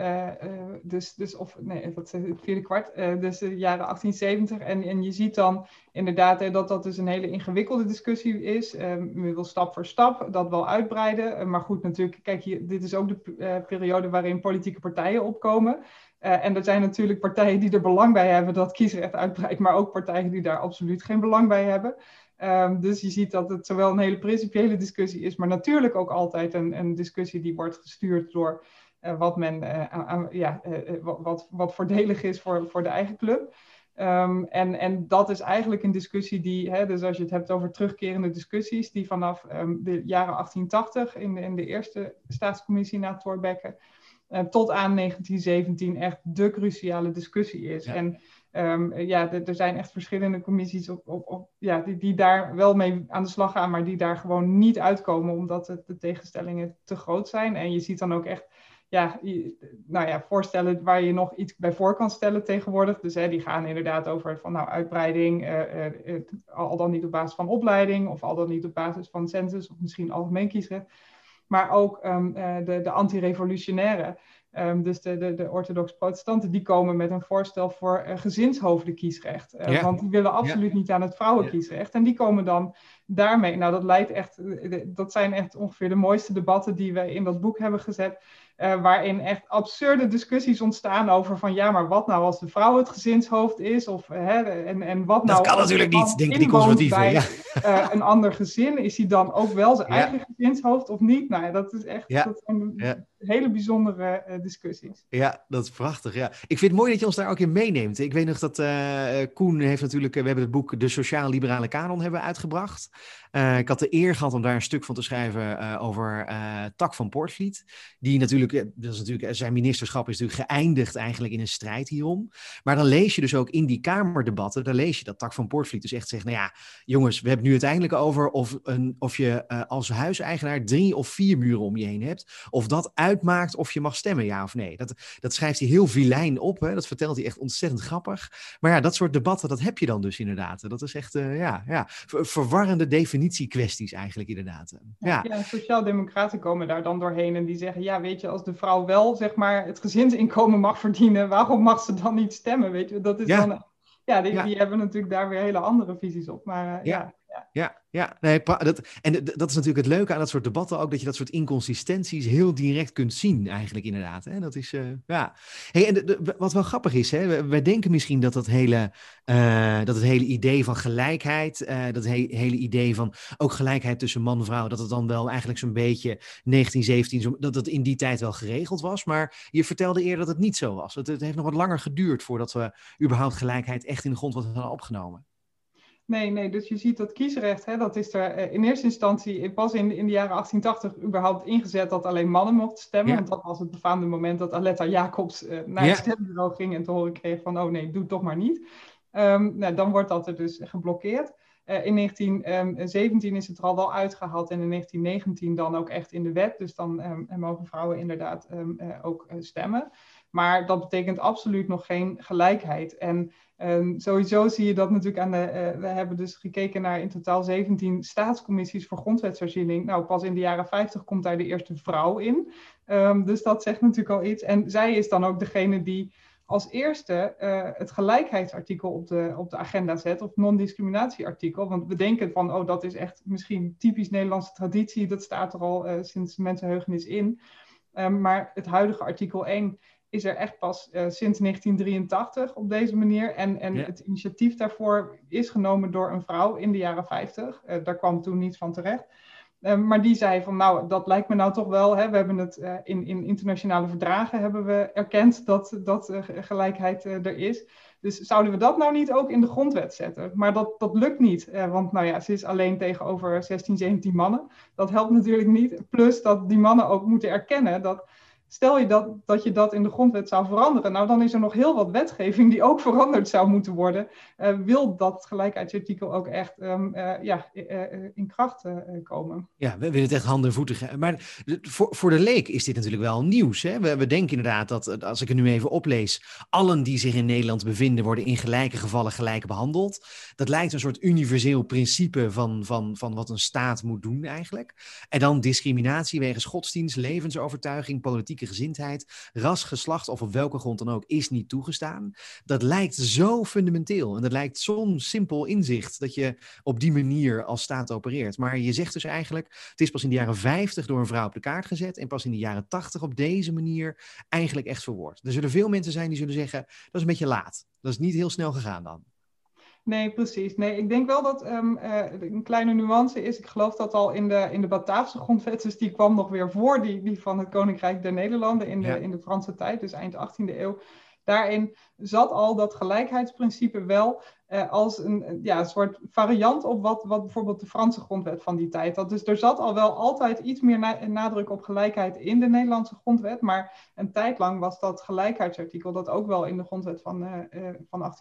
dus, dus, of nee, dat is het vierde kwart, uh, dus de jaren 1870. En, en je ziet dan inderdaad dat dat dus een hele ingewikkelde discussie is. We wil stap voor stap dat wel uitbreiden. maar goed, natuurlijk, kijk, hier, dit is ook de periode waarin politieke partijen opkomen. en er zijn natuurlijk partijen die er belang bij hebben dat kiesrecht uitbreidt, maar ook partijen die daar absoluut geen belang bij hebben. Um, dus je ziet dat het zowel een hele principiële discussie is, maar natuurlijk ook altijd een, een discussie die wordt gestuurd door wat, men, aan, ja, uh, wat, wat voordelig is voor, voor de eigen club. Um, en, en dat is eigenlijk een discussie die, hè, dus als je het hebt over terugkerende discussies, die vanaf um, de jaren 1880 in de, in de eerste staatscommissie na Thorbecke tot aan 1917 echt de cruciale discussie is. Ja. En um, ja, er zijn echt verschillende commissies op, op, op, ja, die, die daar wel mee aan de slag gaan, maar die daar gewoon niet uitkomen omdat het, de tegenstellingen te groot zijn. En je ziet dan ook echt ja, nou ja, voorstellen waar je nog iets bij voor kan stellen tegenwoordig. Dus hè, die gaan inderdaad over van nou, uitbreiding, uh, uh, al dan niet op basis van opleiding of al dan niet op basis van census of misschien algemeen kiesrecht. Maar ook um, de, de anti-revolutionaire. Um, dus de, de, de orthodoxe protestanten, die komen met een voorstel voor uh, gezinshoofdenkiesrecht. Uh, ja. Want die willen absoluut ja. niet aan het vrouwenkiesrecht. En die komen dan daarmee. Nou, dat leidt echt. Dat zijn echt ongeveer de mooiste debatten die we in dat boek hebben gezet. Uh, waarin echt absurde discussies ontstaan over van ja, maar wat nou als de vrouw het gezinshoofd is? Of, hè, en, en wat dat nou. kan natuurlijk niet, denken die conservatieven. Bij, ja. uh, een ander gezin, is hij dan ook wel zijn ja. eigen gezinshoofd of niet? Nou ja, dat is echt ja. dat zijn hele bijzondere uh, discussies. Ja, dat is prachtig. Ja. Ik vind het mooi dat je ons daar ook in meeneemt. Ik weet nog dat Koen heeft natuurlijk, we hebben het boek De Sociaal-Liberale Kanon hebben uitgebracht. ik had de eer gehad om daar een stuk van te schrijven over Tak van Poortvliet. Die natuurlijk dat is natuurlijk, zijn ministerschap is natuurlijk geëindigd eigenlijk in een strijd hierom. Maar dan lees je dus ook in die Kamerdebatten, dan lees je dat Tak van Poortvliet dus echt zegt, nou ja, jongens, we hebben nu uiteindelijk over of, een, of je uh, als huiseigenaar drie of vier muren om je heen hebt. Of dat uitmaakt of je mag stemmen, ja of nee. Dat, dat schrijft hij heel vilijn op, hè? dat vertelt hij echt ontzettend grappig. Maar ja, dat soort debatten, dat heb je dan dus inderdaad. Dat is echt, uh, ja, ja, ver, verwarrende definitiekwesties eigenlijk inderdaad. Ja, ja sociaaldemocraten komen daar dan doorheen en die zeggen, ja, weet je, als de vrouw wel zeg maar het gezinsinkomen mag verdienen, waarom mag ze dan niet stemmen? Weet je, dat is ja. dan. Ja, die, ja. die hebben natuurlijk daar weer hele andere visies op. Maar uh, ja. Ja. ja. Nee, dat, en dat is natuurlijk het leuke aan dat soort debatten ook, dat je dat soort inconsistenties heel direct kunt zien, eigenlijk inderdaad. Hè? Dat is, uh, ja. Hey, en wat wel grappig is, hè? wij denken misschien dat, dat, hele, uh, dat het hele idee van gelijkheid, uh, dat he, hele idee van ook gelijkheid tussen man en vrouw, dat het dan wel eigenlijk zo'n beetje 1917, zo, dat het in die tijd wel geregeld was. Maar je vertelde eerder dat het niet zo was. Het, het heeft nog wat langer geduurd voordat we überhaupt gelijkheid echt in de grondwet hadden opgenomen. Nee, nee, dus je ziet dat kiesrecht, hè, dat is er in eerste instantie pas in, in de jaren 1880 überhaupt ingezet dat alleen mannen mochten stemmen. Ja. Want dat was het befaamde moment dat Aletta Jacobs uh, naar ja. het stembureau ging en te horen kreeg van, oh nee, doe toch maar niet. Um, nou, dan wordt dat er dus geblokkeerd. Uh, in 1917 is het er al wel uitgehaald en in 1919 dan ook echt in de wet. Dus dan um, mogen vrouwen inderdaad um, uh, ook stemmen. Maar dat betekent absoluut nog geen gelijkheid. En um, sowieso zie je dat natuurlijk aan de. Uh, we hebben dus gekeken naar in totaal 17 staatscommissies voor grondwetsherziening. Nou, pas in de jaren 50 komt daar de eerste vrouw in. Um, dus dat zegt natuurlijk al iets. En zij is dan ook degene die als eerste uh, het gelijkheidsartikel op de, op de agenda zet, of non-discriminatieartikel. Want we denken van, oh, dat is echt misschien typisch Nederlandse traditie, dat staat er al uh, sinds mensenheugenis in. Um, maar het huidige artikel 1 is er echt pas uh, sinds 1983 op deze manier. En, en ja. het initiatief daarvoor is genomen door een vrouw in de jaren 50. Uh, daar kwam toen niet van terecht. Uh, maar die zei van nou, dat lijkt me nou toch wel. Hè, we hebben het in, in internationale verdragen hebben we erkend dat, dat gelijkheid er is. Dus zouden we dat nou niet ook in de grondwet zetten? Maar dat, dat lukt niet. want nou ja, ze is alleen tegenover 16, 17 mannen. Dat helpt natuurlijk niet. Plus dat die mannen ook moeten erkennen dat stel je dat, dat je dat in de grondwet zou veranderen, nou dan is er nog heel wat wetgeving die ook [LAUGHS] veranderd zou moeten worden. Uh, wil dat gelijkheidsartikel ook echt um, uh, ja, uh, in kracht komen? Ja, we willen het echt handen en voeten geven. Maar voor, voor de leek is dit natuurlijk wel nieuws. Hè? We, we denken inderdaad dat, als ik het nu even oplees, allen die zich in Nederland bevinden worden in gelijke gevallen gelijk behandeld. Dat lijkt een soort universeel principe van, van, van wat een staat moet doen eigenlijk. En dan discriminatie wegens godsdienst, levensovertuiging, politiek gezindheid, ras, geslacht of op welke grond dan ook is niet toegestaan. Dat lijkt zo fundamenteel en dat lijkt zo'n simpel inzicht dat je op die manier als staat opereert. Maar je zegt dus eigenlijk, het is pas in de jaren 50 door een vrouw op de kaart gezet en pas in de jaren 80 op deze manier eigenlijk echt verwoord. Er zullen veel mensen zijn die zullen zeggen, dat is een beetje laat. Dat is niet heel snel gegaan dan. Nee, precies. Nee, ik denk wel dat um, uh, een kleine nuance is. Ik geloof dat al in de, in de Bataafse grondwet, dus die kwam nog weer voor die, die van het Koninkrijk der Nederlanden in de, in de Franse tijd, dus eind 18e eeuw. Daarin zat al dat gelijkheidsprincipe wel uh, als een ja, soort variant op wat, wat bijvoorbeeld de Franse grondwet van die tijd had. Dus er zat al wel altijd iets meer na nadruk op gelijkheid in de Nederlandse grondwet. Maar een tijd lang was dat gelijkheidsartikel, dat ook wel in de grondwet van, uh, van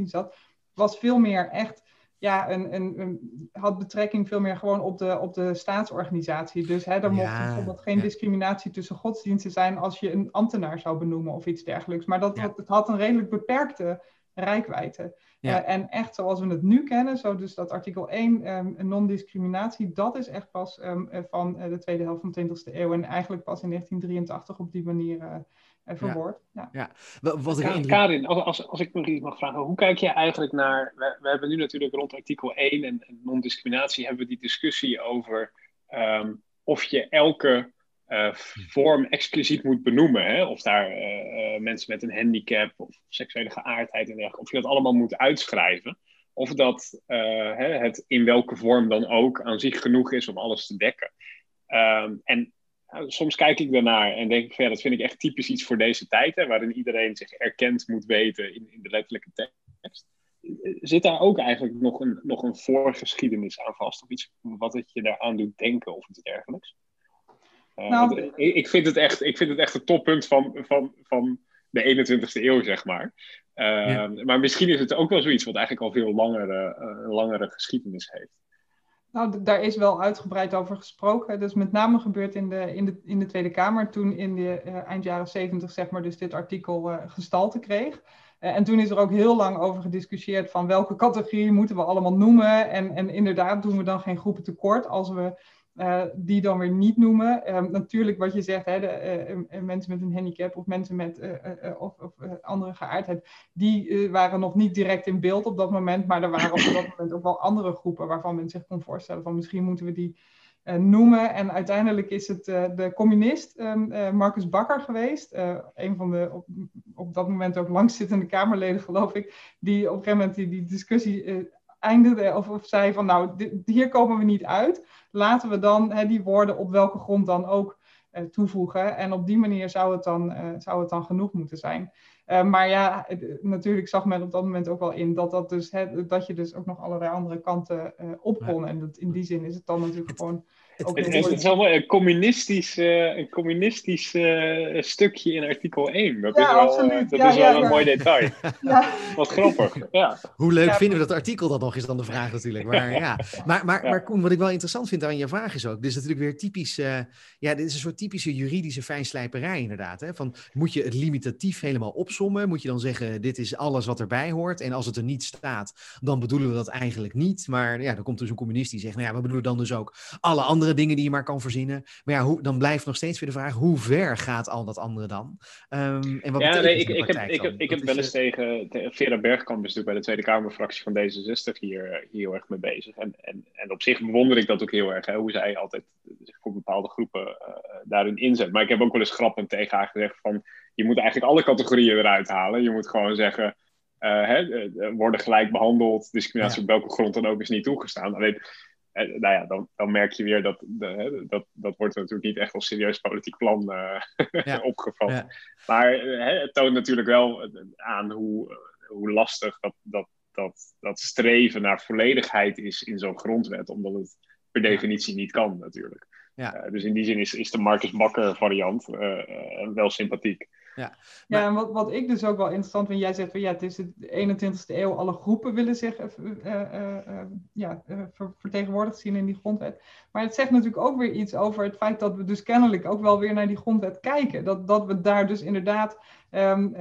1814-15 zat, was veel meer echt, ja, een, een, een, had betrekking veel meer gewoon op de, op de staatsorganisatie. Dus hè, er mocht bijvoorbeeld geen discriminatie tussen godsdiensten zijn als je een ambtenaar zou benoemen of iets dergelijks. Maar dat, ja. het had een redelijk beperkte rijkwijde. Ja. Uh, en echt zoals we het nu kennen, zo dus dat artikel 1, um, non-discriminatie, dat is echt pas um, van uh, de tweede helft van de 20e eeuw en eigenlijk pas in 1983 op die manier verwoord. Ja. ja. ja. Wat ik Karin, als, als, ik nog iets mag vragen, hoe kijk je eigenlijk naar, we, we hebben nu natuurlijk rond artikel 1 en, en non-discriminatie hebben we die discussie over um, of je elke uh, vorm expliciet moet benoemen. Hè? Of daar uh, uh, mensen met een handicap of seksuele geaardheid en dergelijke, of je dat allemaal moet uitschrijven. Of dat hè, het in welke vorm dan ook aan zich genoeg is om alles te dekken. Um, en soms kijk ik daarnaar en denk ik van ja, dat vind ik echt typisch iets voor deze tijd, hè, waarin iedereen zich erkend moet weten in, in de letterlijke tekst. Zit daar ook eigenlijk nog een, nog een voorgeschiedenis aan vast? Of iets wat het je daaraan doet denken of iets dergelijks? Uh, nou, ik, ik, vind het echt, ik vind het echt het toppunt van, van, van de 21ste eeuw, zeg maar. Uh, ja. Maar misschien is het ook wel zoiets wat eigenlijk al veel langere, uh, langere geschiedenis heeft. Nou, daar is wel uitgebreid over gesproken. Dus met name gebeurt in de, in de, in de Tweede Kamer toen in de uh, eind jaren 70, zeg maar, dus dit artikel uh, gestalte kreeg. Uh, en toen is er ook heel lang over gediscussieerd van welke categorie moeten we allemaal noemen. En, en inderdaad doen we dan geen groepen tekort als we uh, die dan weer niet noemen. Um, natuurlijk wat je zegt, hè, de, uh, mensen met een handicap of mensen met uh, of, of andere geaardheid, die waren nog niet direct in beeld op dat moment, maar er waren op dat [COUGHS] moment ook wel andere groepen waarvan men zich kon voorstellen van misschien moeten we die noemen. En uiteindelijk is het de communist um, Marcus Bakker geweest, een van de op, op, dat moment ook langzittende Kamerleden geloof ik, die op een gegeven moment die, die discussie eindigde of, of zei van nou, dit, hier komen we niet uit. Laten we dan hè, die woorden op welke grond dan ook uh, toevoegen. En op die manier zou het dan, uh, zou het dan genoeg moeten zijn. Uh, maar ja, natuurlijk zag men op dat moment ook wel in dat, dat, dus, hè, dat je dus ook nog allerlei andere kanten op kon. En dat, in die zin is het dan natuurlijk gewoon het, het, het, is allemaal een communistisch, uh, een communistisch uh, stukje in artikel 1. Dat ja, is wel, absoluut. dat ja, is wel ja, een mooi detail. [LAUGHS] Wat grappig. Ja. Hoe leuk vinden we dat artikel dan nog, is dan de vraag natuurlijk. Maar, [LAUGHS] ja. maar, maar, maar Koen, wat ik wel interessant vind aan je vraag is ook, dit is natuurlijk weer typisch, uh, ja, dit is een soort typische juridische fijnslijperij inderdaad. Hè? Van, moet je het limitatief helemaal opsommen? Moet je dan zeggen, dit is alles wat erbij hoort? En als het er niet staat, dan bedoelen we dat eigenlijk niet. Maar ja, dan komt dus een communist die zegt, nou ja, we bedoelen dan dus ook alle andere dingen die je maar kan voorzien. Maar ja, hoe, dan blijft nog steeds weer de vraag: hoe ver gaat al dat andere dan? Um, en wat ja, nee, ik, ik, heb, ik, heb, ik heb wel eens tegen, tegen Vera Bergkamp, is natuurlijk bij de Tweede Kamerfractie van D66 hier, hier heel erg mee bezig. En, en, en op zich bewonder ik dat ook heel erg, hè, hoe zij altijd zich voor bepaalde groepen uh, daarin inzet. Maar ik heb ook wel eens grappend tegen haar gezegd: van je moet eigenlijk alle categorieën eruit halen. Je moet gewoon zeggen. Uh, hè, worden gelijk behandeld, discriminatie ja. op welke grond dan ook is niet toegestaan. Alleen, nou ja, dan, dan merk je weer dat, de, dat dat wordt natuurlijk niet echt als serieus politiek plan uh, ja. [LAUGHS] opgevat. Ja. Maar hè, het toont natuurlijk wel aan hoe, hoe lastig dat, dat, dat, dat streven naar volledigheid is in zo'n grondwet, omdat het per definitie niet kan natuurlijk. Ja. dus in die zin is, is de Marcus Bakker variant wel sympathiek. Ja, ja en wat, wat ik dus ook wel interessant vind, jij zegt van ja, het is de 21ste eeuw, alle groepen willen zich ja, vertegenwoordigd zien in die grondwet. Maar het zegt natuurlijk ook weer iets over het feit dat we dus kennelijk ook wel weer naar die grondwet kijken. Dat, dat we daar dus inderdaad Um,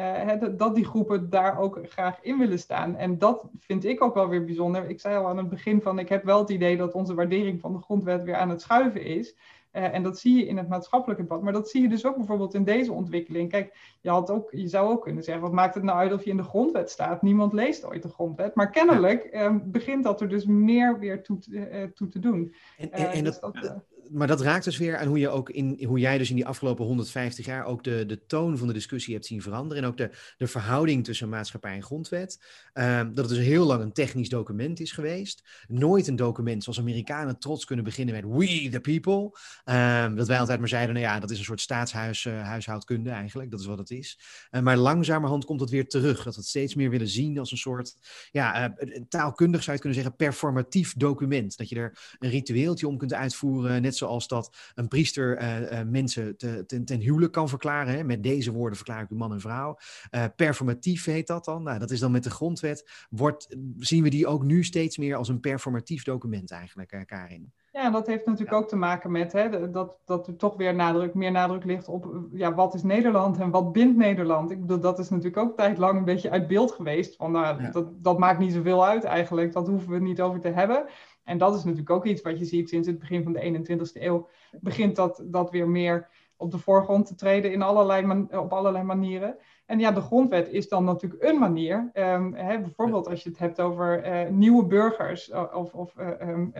dat die groepen daar ook graag in willen staan. En dat vind ik ook wel weer bijzonder. Ik zei al aan het begin van, ik heb wel het idee dat onze waardering van de grondwet weer aan het schuiven is. Uh, en dat zie je in het maatschappelijke debat. Maar dat zie je dus ook bijvoorbeeld in deze ontwikkeling. Kijk, je, had ook, je zou ook kunnen zeggen, wat maakt het nou uit of je in de grondwet staat? Niemand leest ooit de grondwet. Maar kennelijk uh, begint dat er dus meer weer toe, uh, toe te doen. En, en, en dus dat, maar dat raakt dus weer aan hoe, je ook in, hoe jij dus in die afgelopen 150 jaar ook de, de toon van de discussie hebt zien veranderen. En ook de, de verhouding tussen maatschappij en grondwet. Um, dat het dus heel lang een technisch document is geweest. Nooit een document zoals Amerikanen trots kunnen beginnen met We the People. Um, dat wij altijd maar zeiden, nou ja, dat is een soort staatshuishoudkunde uh, eigenlijk. Dat is wat het is. Uh, maar langzamerhand komt het weer terug. Dat we het steeds meer willen zien als een soort, ja, uh, taalkundig zou je kunnen zeggen, performatief document. Dat je er een ritueeltje om kunt uitvoeren, net zoals dat een priester uh, mensen te, ten, ten, huwelijk kan verklaren. Hè? Met deze woorden verklaar ik u man en vrouw. Uh, performatief heet dat dan. Nou, dat is dan met de grondwet. Wordt, zien we die ook nu steeds meer als een performatief document eigenlijk, Karin? Ja, dat heeft natuurlijk ook te maken met hè, dat, dat er toch weer nadruk, meer nadruk ligt op ja, wat is Nederland en wat bindt Nederland. Ik bedoel, dat is natuurlijk ook tijd lang een beetje uit beeld geweest. Van, nou, ja. dat, dat maakt niet zoveel uit eigenlijk, dat hoeven we niet over te hebben. En dat is natuurlijk ook iets wat je ziet sinds het begin van de 21ste eeuw. Begint dat, dat weer meer op de voorgrond te treden in allerlei op allerlei manieren. En ja, de grondwet is dan natuurlijk een manier. Um, hè, bijvoorbeeld als je het hebt over uh, nieuwe burgers of, of uh, um,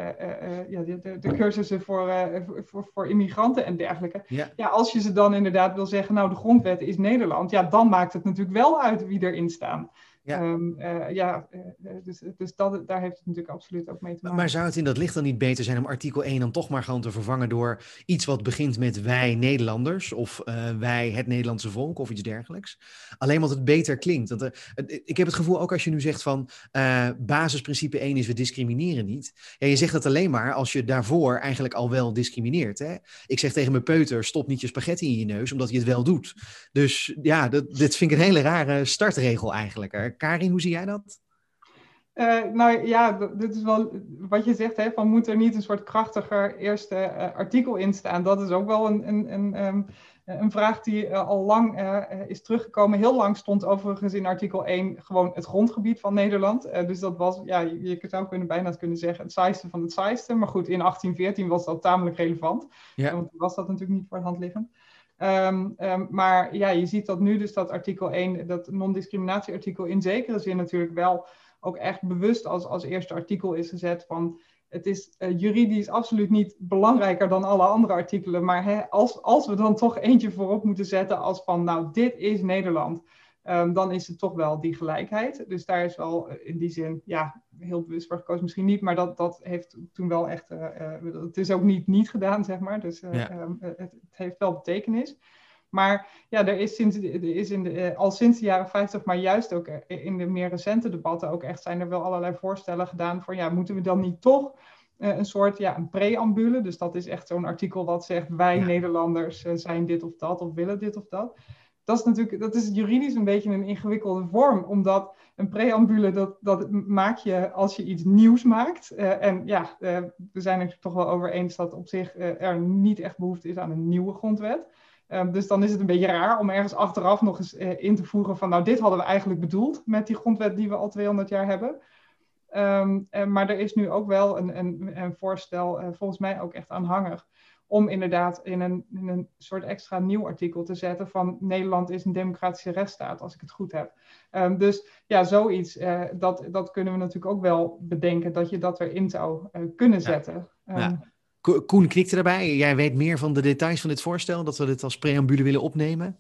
ja, de, de, cursussen voor, voor, voor immigranten en dergelijke. Ja. ja, als je ze dan inderdaad wil zeggen, nou de grondwet is Nederland, ja, dan maakt het natuurlijk wel uit wie erin staan. Ja, um, uh, ja uh, dus, dus dat, daar heeft het natuurlijk absoluut ook mee te maken. Maar zou het in dat licht dan niet beter zijn om artikel 1 dan toch maar gewoon te vervangen door iets wat begint met wij Nederlanders of uh, wij het Nederlandse volk of iets dergelijks? Alleen omdat het beter klinkt. Want, ik heb het gevoel ook als je nu zegt van basisprincipe 1 is we discrimineren niet. Ja, je zegt dat alleen maar als je daarvoor eigenlijk al wel discrimineert. Hè? Ik zeg tegen mijn peuter stop niet je spaghetti in je neus omdat je het wel doet. Dus ja, dat, dit vind ik een hele rare startregel eigenlijk. Karin, hoe zie jij dat? Uh, nou ja, dit is wel wat je zegt, hè, van moet er niet een soort krachtiger eerste uh, artikel in staan? Dat is ook wel een, een, een, um, een vraag die uh, al lang is teruggekomen. Heel lang stond overigens in artikel 1 gewoon het grondgebied van Nederland. dus dat was, ja, je, je zou kunnen, bijna kunnen zeggen, het saaiste van het saaiste. Maar goed, in 1814 was dat tamelijk relevant. Ja. Want was dat natuurlijk niet voor de hand liggend. Um, um, maar ja, je ziet dat nu dus dat artikel 1, dat non-discriminatieartikel in zekere zin natuurlijk wel ook echt bewust als, als eerste artikel is gezet van het is uh, juridisch absoluut niet belangrijker dan alle andere artikelen, maar hè, als, als we dan toch eentje voorop moeten zetten als van nou dit is Nederland, um, dan is het toch wel die gelijkheid. Dus daar is wel uh, in die zin ja, heel bewust voor gekozen. Misschien niet, maar dat, dat heeft toen wel echt. Uh, uh, het is ook niet niet gedaan, zeg maar. Dus ja. um, het, het, heeft wel betekenis. Maar ja, er is, sinds, er is in de, al sinds de jaren 50, maar juist ook in de meer recente debatten ook echt zijn er wel allerlei voorstellen gedaan voor ja, moeten we dan niet toch een soort ja, een preambule. Dus dat is echt zo'n artikel wat zegt wij ja. Nederlanders zijn dit of dat of willen dit of dat dat is natuurlijk, dat is juridisch een beetje een ingewikkelde vorm, omdat een preambule, dat, dat maak je als je iets nieuws maakt. Uh, en ja, uh, we zijn er toch wel over eens dat op zich uh, er niet echt behoefte is aan een nieuwe grondwet. Dus dan is het een beetje raar om ergens achteraf nog eens in te voegen van, nou, dit hadden we eigenlijk bedoeld met die grondwet die we al 200 jaar hebben. Um, maar er is nu ook wel een, een, een voorstel, volgens mij ook echt aanhangig, om inderdaad in een, in een soort extra nieuw artikel te zetten van Nederland is een democratische rechtsstaat, als ik het goed heb. Um, dus ja, zoiets, uh, dat, dat kunnen we natuurlijk ook wel bedenken, dat je dat erin zou uh, kunnen zetten. Ja. Um, ja. Koen knikte daarbij. Jij weet meer van de details van dit voorstel, dat we dit als preambule willen opnemen?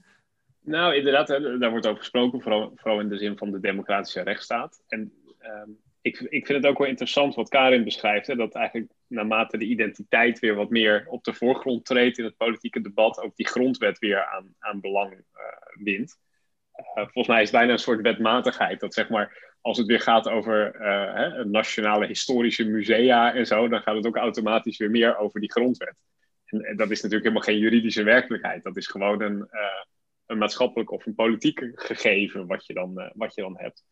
Nou, inderdaad, daar wordt over gesproken, vooral, vooral in de zin van de democratische rechtsstaat. En um, ik, ik vind het ook wel interessant wat Karin beschrijft. Hè, dat eigenlijk naarmate de identiteit weer wat meer op de voorgrond treedt in het politieke debat, ook die grondwet weer aan, aan belang uh, wint. Uh, volgens mij is het bijna een soort wetmatigheid. Dat zeg maar, als het weer gaat over uh, hè, nationale historische musea en zo, dan gaat het ook automatisch weer meer over die grondwet. En, dat is natuurlijk helemaal geen juridische werkelijkheid. Dat is gewoon een, een maatschappelijk of een politiek gegeven wat je dan, wat je dan hebt.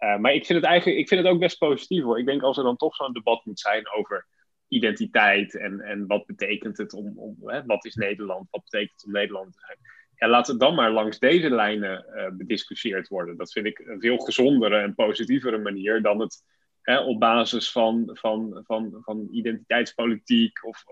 Maar ik vind het eigenlijk ik vind het ook best positief hoor. Ik denk als er dan toch zo'n debat moet zijn over identiteit en, en wat betekent het om, om hè, wat is Nederland, wat betekent het om Nederland te zijn. Ja, laat het dan maar langs deze lijnen uh, bediscussieerd worden. Dat vind ik een veel gezondere en positievere manier dan het hè, op basis van, van, van, van identiteitspolitiek of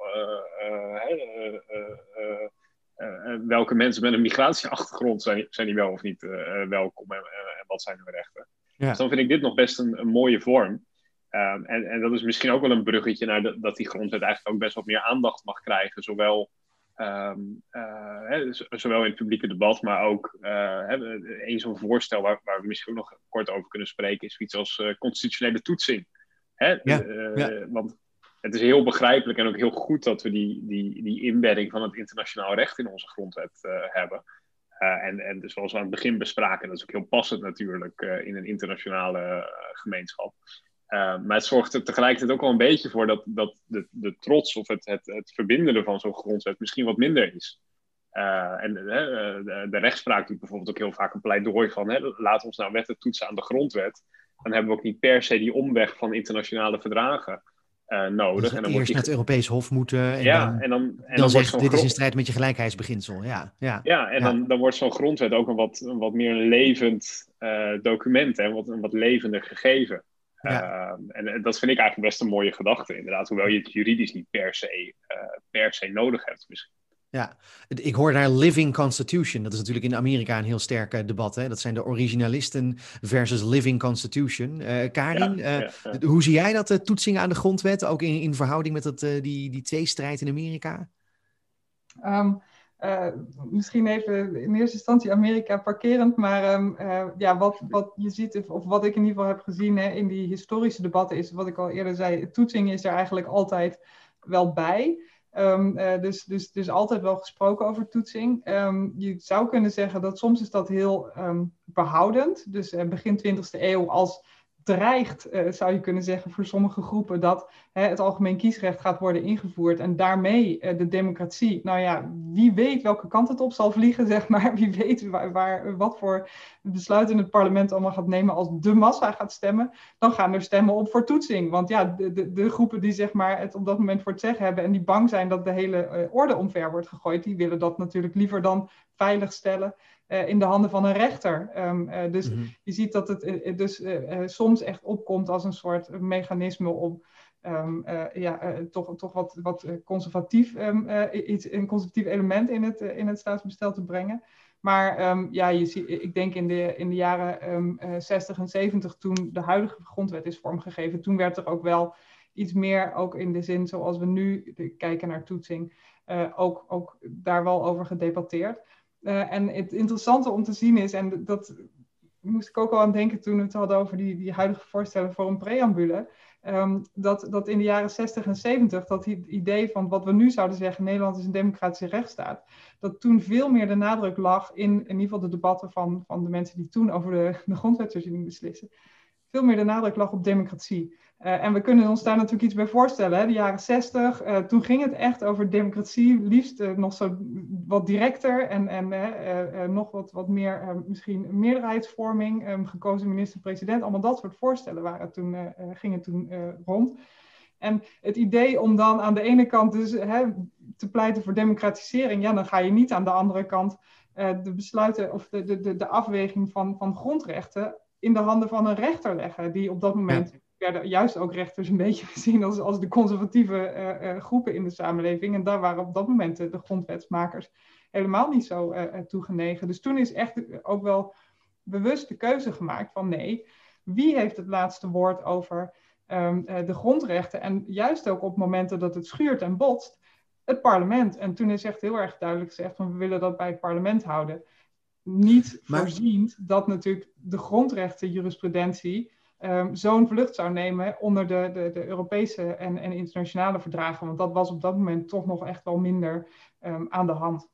uh, welke mensen met een migratieachtergrond zijn, zijn die wel of niet welkom en, en, wat zijn hun rechten. Ja. Dus dan vind ik dit nog best een, een mooie vorm. Um, en, en dat is misschien ook wel een bruggetje naar de, dat die grondwet eigenlijk ook best wat meer aandacht mag krijgen. Zowel, um, uh, zowel in het publieke debat, maar ook uh, een zo'n voorstel waar, waar we misschien ook nog kort over kunnen spreken, is iets als uh, constitutionele toetsing. Hè? Ja, ja. Want het is heel begrijpelijk en ook heel goed dat we die, die, die inbedding van het internationaal recht in onze grondwet hebben. En, en dus zoals we aan het begin bespraken, dat is ook heel passend natuurlijk in een internationale gemeenschap. Uh, maar het zorgt er tegelijkertijd ook al een beetje voor dat, dat de, de trots of het, het, het van zo'n grondwet misschien wat minder is. En de, de, rechtspraak doet bijvoorbeeld ook heel vaak een pleidooi van hè, laat ons nou wetten toetsen aan de grondwet. Dan hebben we ook niet per se die omweg van internationale verdragen nodig. Dus en dan eerst naar het Europees Hof moeten. En ja, dan, en dan, en dan, dan zegt dit is in strijd met je gelijkheidsbeginsel. Ja, ja. ja en Dan, dan wordt zo'n grondwet ook een wat, een wat meer een levend document, hè, wat, een wat levender gegeven. Ehm, en, dat vind ik eigenlijk best een mooie gedachte, inderdaad. Hoewel je het juridisch niet per se, uh, per se nodig hebt misschien. Ja, ik hoor daar Living Constitution. Dat is natuurlijk in Amerika een heel sterk debat. Hè? Dat zijn de originalisten versus Living Constitution. Uh, Karin, uh, hoe zie jij dat, de toetsingen aan de grondwet, ook in, in verhouding met dat, die, die tweestrijd in Amerika? Um, uh, misschien even in eerste instantie Amerika parkerend, maar um, uh, ja, wat, wat je ziet, of wat ik in ieder geval heb gezien hè, in die historische debatten, is wat ik al eerder zei, toetsing is er eigenlijk altijd wel bij. Um, uh, dus, dus, dus altijd wel gesproken over toetsing. Um, je zou kunnen zeggen dat soms is dat heel behoudend. Dus begin 20e eeuw als dreigt, uh, zou je kunnen zeggen, voor sommige groepen dat het algemeen kiesrecht gaat worden ingevoerd en daarmee uh, de democratie, nou ja, wie weet welke kant het op zal vliegen, [LAUGHS] zeg maar, wie weet waar, wat voor besluiten het parlement allemaal gaat nemen als de massa gaat stemmen, dan gaan er stemmen op voor toetsing. Want ja, de, de, de groepen die zeg maar het op dat moment voor het zeggen hebben en die bang zijn dat de hele uh, orde omver wordt gegooid, die willen dat natuurlijk liever dan veilig stellen. Uh, in de handen van een rechter. Um, uh, dus mm -hmm. je ziet dat het uh, dus soms echt opkomt als een soort mechanisme om um, ja, toch, toch wat, wat conservatief, um, iets, een conservatief element in het, in het staatsbestel te brengen. Maar ja, je ziet, ik denk in de, in de jaren 60 en 70, toen de huidige grondwet is vormgegeven, toen werd er ook wel iets meer, ook in de zin zoals we nu kijken naar toetsing, ook, ook daar wel over gedebatteerd. Uh, en het interessante om te zien is, en dat moest ik ook al aan denken toen we het hadden over die, die huidige voorstellen voor een preambule, um, dat, dat in de jaren 60 en 70 dat idee van wat we nu zouden zeggen, Nederland is een democratische rechtsstaat, dat toen veel meer de nadruk lag in in ieder geval de debatten van, van de mensen die toen over de, de grondwetsvoorziening beslissen, veel meer de nadruk lag op democratie. Uh, en we kunnen ons daar natuurlijk iets bij voorstellen. Hè? De jaren 60, uh, toen ging het echt over democratie, liefst uh, nog zo wat directer en, en nog wat, wat meer, misschien meerderheidsvorming, um, gekozen minister-president. Allemaal dat soort voorstellen waren toen, gingen toen rond. En het idee om dan aan de ene kant dus hè, te pleiten voor democratisering, ja, dan ga je niet aan de andere kant de besluiten of de, de, de afweging van, van grondrechten in de handen van een rechter leggen, die op dat moment ja. werden juist ook rechters een beetje [LAUGHS] gezien als, als de conservatieve uh, uh, groepen in de samenleving. En daar waren op dat moment de, de grondwetsmakers helemaal niet zo uh, toegenegen. Dus toen is echt ook wel bewust de keuze gemaakt van nee, wie heeft het laatste woord over um, de grondrechten? En juist ook op momenten dat het schuurt en botst, het parlement. En toen is echt heel erg duidelijk gezegd van we willen dat bij het parlement houden niet maar... voorziend dat natuurlijk de grondrechten jurisprudentie um, zo'n vlucht zou nemen onder de, de, de Europese en, en, internationale verdragen. Want dat was op dat moment toch nog echt wel minder um, aan de hand.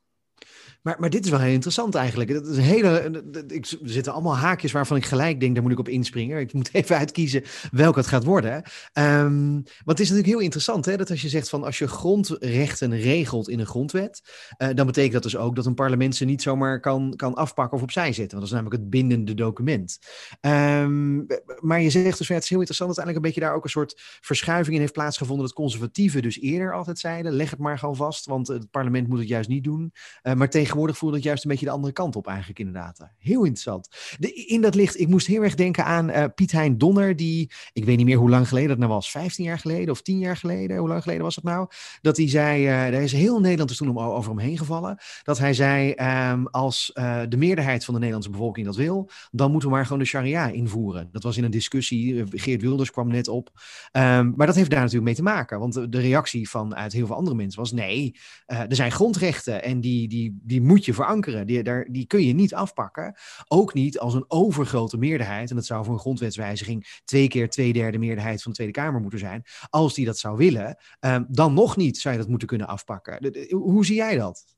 Maar, maar dit is wel heel interessant eigenlijk. Dat is een hele, ik, er zitten allemaal haakjes waarvan ik gelijk denk, daar moet ik op inspringen. Ik moet [LAUGHS] even uitkiezen welke het gaat worden. Um, want het is natuurlijk heel interessant hè, dat als je zegt van als je grondrechten regelt in een grondwet, uh, dan betekent dat dus ook dat een parlement ze niet zomaar kan, kan afpakken of opzij zetten. Want dat is namelijk het bindende document. Um, maar je zegt dus, ja, het is heel interessant dat eigenlijk een beetje daar ook een soort verschuiving in heeft plaatsgevonden. Dat conservatieven dus eerder altijd zeiden, leg het maar gewoon vast, want het parlement moet het juist niet doen. Uh, maar tegen tegenwoordig voelde het juist een beetje de andere kant op eigenlijk inderdaad. Heel interessant. De, in dat licht, ik moest heel erg denken aan uh, Piet Hein Donner, die, ik weet niet meer hoe lang geleden dat nou was, 15 jaar geleden of 10 jaar geleden, hoe lang geleden was het nou? Dat hij zei, uh, daar is heel Nederland is toen om, over hem heen gevallen, dat hij zei, um, als uh, de meerderheid van de Nederlandse bevolking dat wil, dan moeten we maar gewoon de sharia invoeren. Dat was in een discussie, Geert Wilders kwam net op. Um, maar dat heeft daar natuurlijk mee te maken, want de, de reactie vanuit heel veel andere mensen was, nee, er zijn grondrechten en die, die, die moet je verankeren. Die, daar, die kun je niet afpakken. Ook niet als een overgrote meerderheid, en dat zou voor een grondwetswijziging twee keer twee derde meerderheid van de Tweede Kamer moeten zijn. Als die dat zou willen, um, dan nog niet zou je dat moeten kunnen afpakken. Hoe zie jij dat?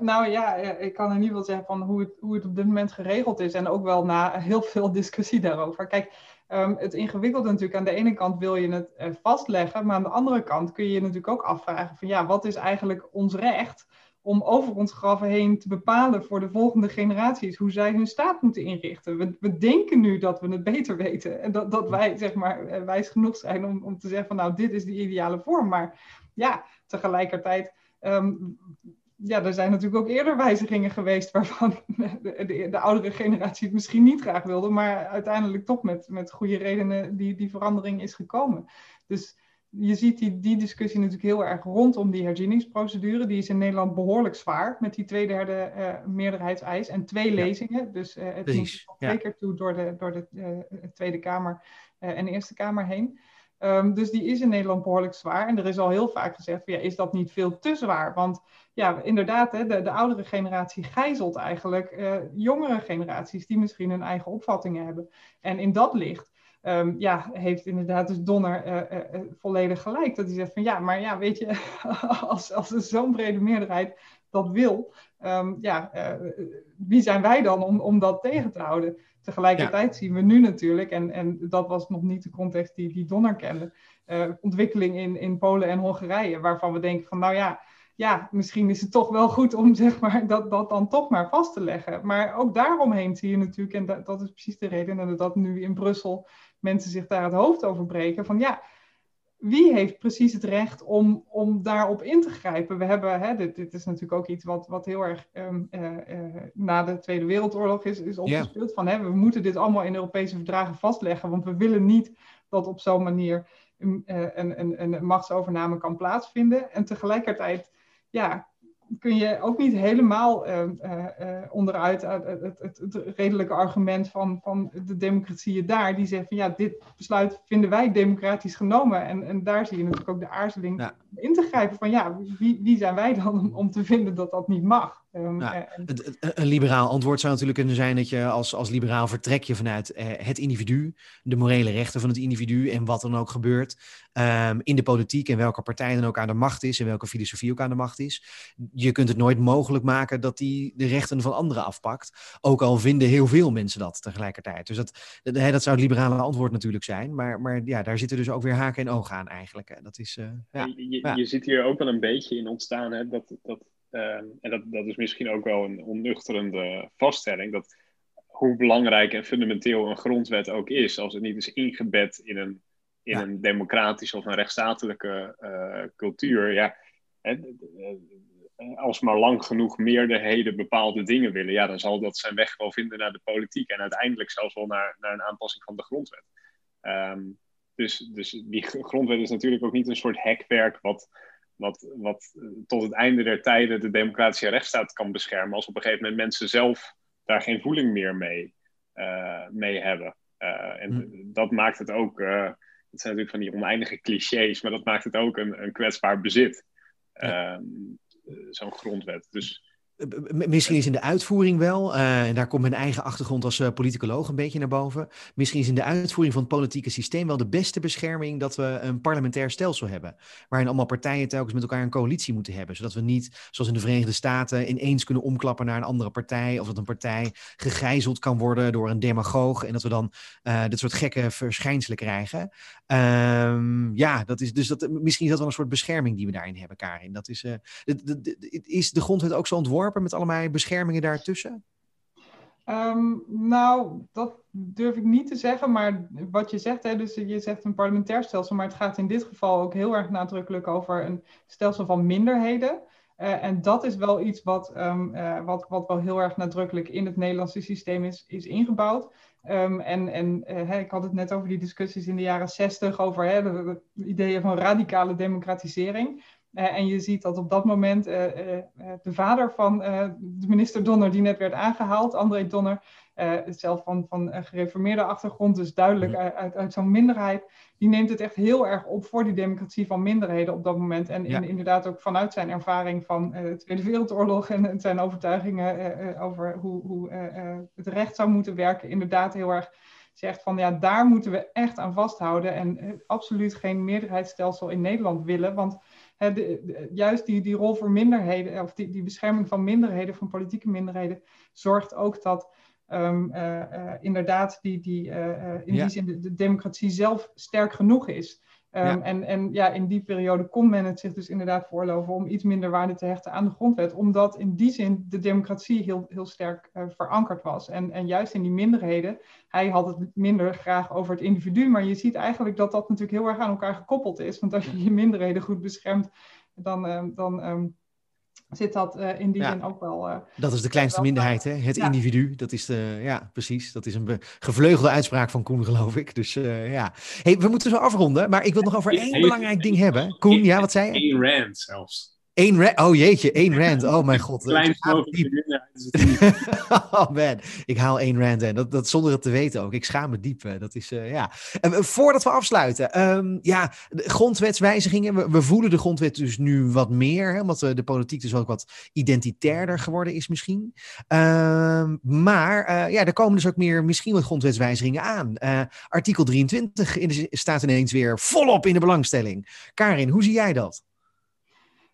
Nou ja, ik kan in ieder geval zeggen van hoe het, hoe het op dit moment geregeld is. En ook wel na [LAUGHS] heel veel discussie daarover. Kijk, um, het ingewikkelde natuurlijk, aan de ene kant wil je het uh, vastleggen. Maar aan de andere kant kun je je natuurlijk ook afvragen van ja, wat is eigenlijk ons recht om over ons graven heen te bepalen voor de volgende generaties hoe zij hun staat moeten inrichten. We, we denken nu dat we het beter weten en dat, dat wij zeg maar eh, wijs genoeg zijn om, om te zeggen van nou dit is de ideale vorm. Maar ja, tegelijkertijd, um, ja, er zijn natuurlijk ook eerder wijzigingen geweest waarvan [LAUGHS] de, de, de, oudere generatie het misschien niet graag wilde, maar uiteindelijk toch met, met goede redenen die, die verandering is gekomen. Dus je ziet die, die discussie natuurlijk heel erg rondom die herzieningsprocedure. Die is in Nederland behoorlijk zwaar met die tweederde uh, meerderheidseis en twee lezingen. Dus uh, het Precies. moet twee keer toe door de, door de uh, Tweede Kamer en de Eerste Kamer heen. Um, dus die is in Nederland behoorlijk zwaar. En er is al heel vaak gezegd, ja, is dat niet veel te zwaar? Want ja, inderdaad, hè, de, de oudere generatie gijzelt eigenlijk jongere generaties die misschien hun eigen opvattingen hebben. En in dat licht um, ja, heeft inderdaad dus Donner uh, uh, volledig gelijk. Dat hij zegt van ja, maar ja, weet je, [LAUGHS] als, als zo'n brede meerderheid dat wil, um, ja, wie zijn wij dan om, om dat tegen te houden? Tegelijkertijd zien we nu natuurlijk, en, en dat was nog niet de context die, die Donner kende, ontwikkeling in, in Polen en Hongarije, waarvan we denken van nou ja, ja, misschien is het toch wel goed om [LAUGHS] zeg maar, dat, dat dan toch maar vast te leggen. Maar ook daaromheen zie je natuurlijk, en dat, dat is precies de reden, dat nu in Brussel mensen zich daar het hoofd over breken. Van ja, wie heeft precies het recht om, om daarop in te grijpen? We hebben, hè, dit, dit is natuurlijk ook iets wat, wat heel erg um, uh, uh, na de Tweede Wereldoorlog is, is opgespeeld. Yeah. Van hè, we moeten dit allemaal in Europese verdragen vastleggen, want we willen niet dat op zo'n manier een, een, een, een machtsovername kan plaatsvinden. En tegelijkertijd ja, kun je ook niet helemaal uh, uh, onderuit het, het, redelijke argument van, van de democratieën daar. Die zeggen van ja, dit besluit vinden wij democratisch genomen. En, en daar zie je natuurlijk ook de aarzeling ja. in te grijpen van ja, wie, wie zijn wij dan om, om te vinden dat dat niet mag? Um, nou, een liberaal antwoord zou natuurlijk kunnen zijn dat je als, als liberaal vertrek je vanuit eh, het individu, de morele rechten van het individu en wat dan ook gebeurt um, in de politiek en welke partij dan ook aan de macht is en welke filosofie ook aan de macht is. Je kunt het nooit mogelijk maken dat die de rechten van anderen afpakt, ook al vinden heel veel mensen dat tegelijkertijd. Dus dat, dat, dat zou het liberale antwoord natuurlijk zijn, maar, maar ja, daar zitten dus ook weer haken en ogen aan eigenlijk. Dat is, uh, ja, je, je, ja. je ziet hier ook wel een beetje in ontstaan hè, dat, dat Ehm, en dat, dat is misschien ook wel een onnuchterende vaststelling, dat hoe belangrijk en fundamenteel een grondwet ook is, als het niet is ingebed in een, in een democratische of een rechtsstatelijke uh, cultuur, ja, hè, als maar lang genoeg meerderheden bepaalde dingen willen, ja, dan zal dat zijn weg wel vinden naar de politiek en uiteindelijk zelfs wel naar, naar een aanpassing van de grondwet. Um, dus, dus die grondwet is natuurlijk ook niet een soort hekwerk wat wat, wat tot het einde der tijden de democratische rechtsstaat kan beschermen. Als op een gegeven moment mensen zelf daar geen voeling meer mee, uh, mee hebben. Uh, en hm. dat maakt het ook, uh, het zijn natuurlijk van die oneindige clichés, maar dat maakt het ook een, een kwetsbaar bezit. Ja. Zo'n grondwet. Dus Misschien is in de uitvoering wel, uh, en daar komt mijn eigen achtergrond als uh, politicoloog een beetje naar boven. Misschien is in de uitvoering van het politieke systeem wel de beste bescherming dat we een parlementair stelsel hebben. Waarin allemaal partijen telkens met elkaar een coalitie moeten hebben. Zodat we niet, zoals in de Verenigde Staten, ineens kunnen omklappen naar een andere partij. Of dat een partij gegijzeld kan worden door een demagoog. En dat we dan uh, dit soort gekke verschijnselen krijgen. Um, ja, dat is, dus dat, misschien is dat wel een soort bescherming die we daarin hebben, Karin. Dat is, is de grondwet ook zo ontworpen? Met allemaal beschermingen daartussen? Um, nou, dat durf ik niet te zeggen, maar wat je zegt, hè, dus je zegt een parlementair stelsel, maar het gaat in dit geval ook heel erg nadrukkelijk over een stelsel van minderheden. Uh, en dat is wel iets wat, um, uh, wat, wat wel heel erg nadrukkelijk in het Nederlandse systeem is, is ingebouwd. Um, en en hè, ik had het net over die discussies in de jaren zestig over hè, de, de, ideeën van radicale democratisering. Uh, en je ziet dat op dat moment uh, uh, de vader van de minister Donner, die net werd aangehaald, André Donner, zelf van, van een gereformeerde achtergrond, dus duidelijk uit, uit, uit zo'n minderheid, die neemt het echt heel erg op voor die democratie van minderheden op dat moment. En ja. in, inderdaad ook vanuit zijn ervaring van de Tweede Wereldoorlog en zijn overtuigingen over hoe, hoe het recht zou moeten werken, inderdaad heel erg zegt van ja, daar moeten we echt aan vasthouden en absoluut geen meerderheidsstelsel in Nederland willen, want de, juist die, die rol voor minderheden, of die, die bescherming van minderheden, van politieke minderheden, zorgt ook dat um, uh, uh, inderdaad die, die, uh, in ja. die zin de, de, democratie zelf sterk genoeg is. Um, ja. En, en ja, in die periode kon men het zich dus inderdaad voorloven om iets minder waarde te hechten aan de grondwet, omdat in die zin de democratie heel, heel sterk uh, verankerd was. En, en juist in die minderheden, hij had het minder graag over het individu, maar je ziet eigenlijk dat dat natuurlijk heel erg aan elkaar gekoppeld is. Want als je je minderheden goed beschermt, dan, uh, dan um, zit dat uh, in die ja. zin ook wel. Uh, dat is de kleinste wel, minderheid, hè? het ja. individu. Dat is de, ja, precies. Dat is een gevleugelde uitspraak van Koen, geloof ik. Dus uh, ja. Hey, we moeten zo afronden, maar ik wil nog over één belangrijk ding hebben. Koen, ja, wat zei je? Eén rand zelfs. Eén rand, oh jeetje, één rand. Oh mijn god. Klein [LAUGHS] oh man, ik haal één rand en dat, dat zonder het te weten ook. Ik schaam me diep. Dat is, uh, ja. En voordat we afsluiten, um, ja, de grondwetswijzigingen. We, we, voelen de grondwet dus nu wat meer, hè, omdat de politiek dus ook wat identitairder geworden is misschien. Um, maar uh, ja, er komen dus ook meer, misschien wat grondwetswijzigingen aan. Uh, artikel 23 in de, staat ineens weer volop in de belangstelling. Karin, hoe zie jij dat?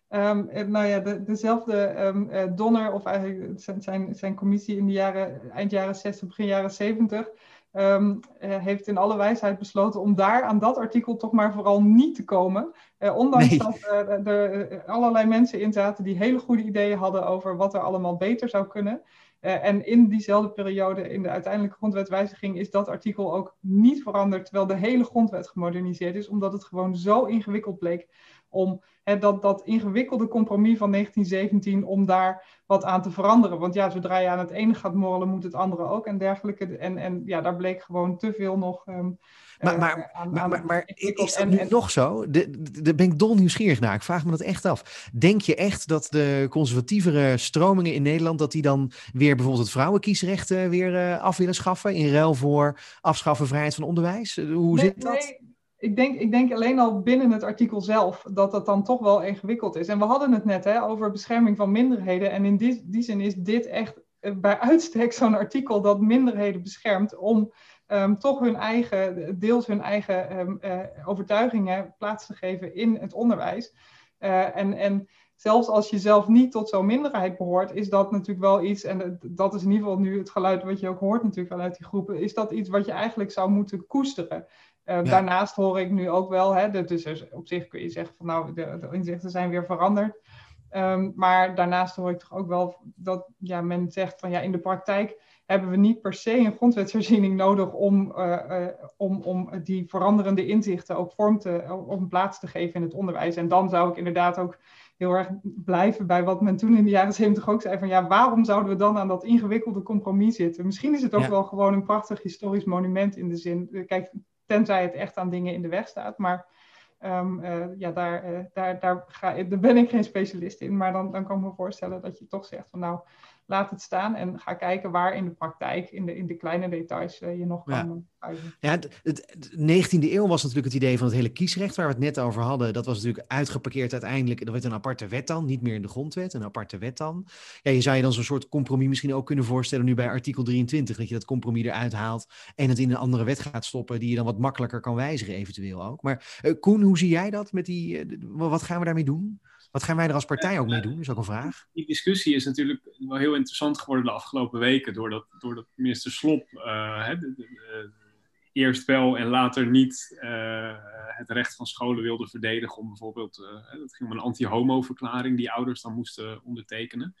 Um, nou ja, de, dezelfde um, uh, Donner, of eigenlijk zijn, zijn commissie in de jaren, eind jaren 60, begin jaren 70, um, uh, heeft in alle wijsheid besloten om daar aan dat artikel toch maar vooral niet te komen. Uh, ondanks nee. dat er allerlei mensen in zaten die hele goede ideeën hadden over wat er allemaal beter zou kunnen. en in diezelfde periode, in de uiteindelijke grondwetwijziging, is dat artikel ook niet veranderd, terwijl de hele grondwet gemoderniseerd is, omdat het gewoon zo ingewikkeld bleek om hè, dat, dat ingewikkelde compromis van 1917, om daar wat aan te veranderen. Want ja, zodra je aan het ene gaat morrelen, moet het andere ook en dergelijke. En, en ja, daar bleek gewoon te veel nog. Um, maar, maar, aan, maar, maar, maar is dat en, nu en, nog zo? Daar ben ik dol nieuwsgierig naar. Ik vraag me dat echt af. Denk je echt dat de conservatievere stromingen in Nederland... dat die dan weer bijvoorbeeld het vrouwenkiesrecht uh, weer uh, af willen schaffen... in ruil voor afschaffen vrijheid van onderwijs? Hoe nee, zit dat? Nee ik denk, ik denk alleen al binnen het artikel zelf dat dat dan toch wel ingewikkeld is. En we hadden het net hè, over bescherming van minderheden. En in die, die zin is dit echt eh, bij uitstek zo'n artikel dat minderheden beschermt om um, toch hun eigen, deels hun eigen um, uh, overtuigingen plaats te geven in het onderwijs. Uh, en, en zelfs als je zelf niet tot zo'n minderheid behoort, is dat natuurlijk wel iets, en dat is in ieder geval nu het geluid wat je ook hoort natuurlijk vanuit die groepen, is dat iets wat je eigenlijk zou moeten koesteren. Uh, ja. Daarnaast hoor ik nu ook wel, hè, dus op zich kun je zeggen van nou, de, de inzichten zijn weer veranderd. Um, maar daarnaast hoor ik toch ook wel dat ja, men zegt van ja, in de praktijk hebben we niet per se een grondwetsherziening nodig om, uh, uh, om, om die veranderende inzichten ook vorm te, een plaats te geven in het onderwijs. En dan zou ik inderdaad ook heel erg blijven bij wat men toen in de jaren zeventig ook zei van ja, waarom zouden we dan aan dat ingewikkelde compromis zitten? Misschien is het ook ja. wel gewoon een prachtig historisch monument in de zin, kijk, tenzij het echt aan dingen in de weg staat. Maar um, uh, ja, daar, uh, daar, daar, ga, daar ben ik geen specialist in. Maar dan, dan kan ik me voorstellen dat je toch zegt van nou, laat het staan en ga kijken waar in de praktijk, in de, in de kleine details, je nog kan ja. Ja, het, het, 19e eeuw was natuurlijk het idee van het hele kiesrecht waar we het net over hadden. Dat was natuurlijk uitgeparkeerd uiteindelijk. Dat werd een aparte wet dan, niet meer in de grondwet, een aparte wet dan. Ja, je zou je dan zo'n soort compromis misschien ook kunnen voorstellen nu bij artikel 23, dat je dat compromis eruit haalt en het in een andere wet gaat stoppen die je dan wat makkelijker kan wijzigen eventueel ook. Maar uh, Koen, hoe zie jij dat met die, uh, wat gaan we daarmee doen? Wat gaan wij er als partij ook mee doen? Is ook een vraag. Die discussie is natuurlijk wel heel interessant geworden de afgelopen weken. Doordat, doordat minister Slop uh, de, de, eerst wel en later niet uh, het recht van scholen wilde verdedigen. Om bijvoorbeeld, uh, het ging om een anti-homo-verklaring die ouders dan moesten ondertekenen.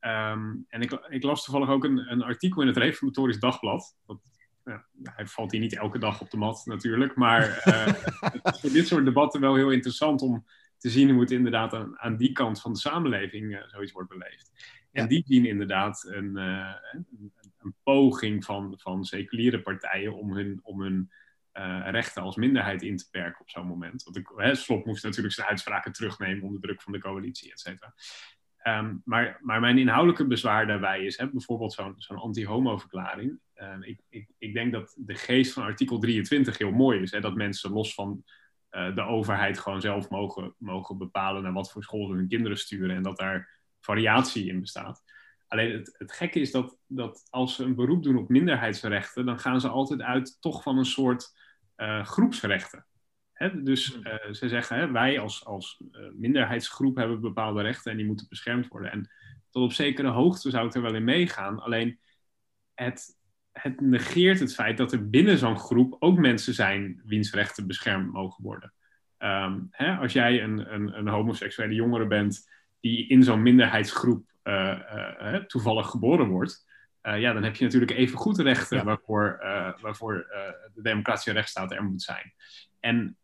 Um, en ik, ik, las toevallig ook een, een, artikel in het Reformatorisch Dagblad. Dat, ja, hij valt hier niet elke dag op de mat natuurlijk. Maar [LAUGHS] het is voor dit soort debatten wel heel interessant om te zien hoe het inderdaad aan, aan die kant van de samenleving uh, zoiets wordt beleefd. En ja. die zien inderdaad een, uh, een, een, poging van, van seculiere partijen om hun, om hun uh, rechten als minderheid in te perken op zo'n moment. Want ik, hè, Slot moest natuurlijk zijn uitspraken terugnemen onder druk van de coalitie, et cetera. Um, maar, maar mijn inhoudelijke bezwaar daarbij is hè, bijvoorbeeld zo'n zo'n anti-homo-verklaring. Uh, ik, ik, ik denk dat de geest van artikel 23 heel mooi is. Hè, dat mensen los van de overheid gewoon zelf mogen, mogen bepalen naar wat voor school ze hun kinderen sturen. En dat daar variatie in bestaat. Alleen het, het gekke is dat, dat als ze een beroep doen op minderheidsrechten, dan gaan ze altijd uit toch van een soort uh, groepsrechten. Hè? Dus uh, ze zeggen, hè, wij als, als minderheidsgroep hebben bepaalde rechten en die moeten beschermd worden. En tot op zekere hoogte zou ik er wel in meegaan. Alleen het, het negeert het feit dat er binnen zo'n groep ook mensen zijn wiens rechten beschermd mogen worden. Um, hè, als jij een, een, een homoseksuele jongere bent die in zo'n minderheidsgroep uh, uh, toevallig geboren wordt, uh, ja, dan heb je natuurlijk even goed rechten ja. waarvoor, waarvoor de democratische rechtsstaat er moet zijn. En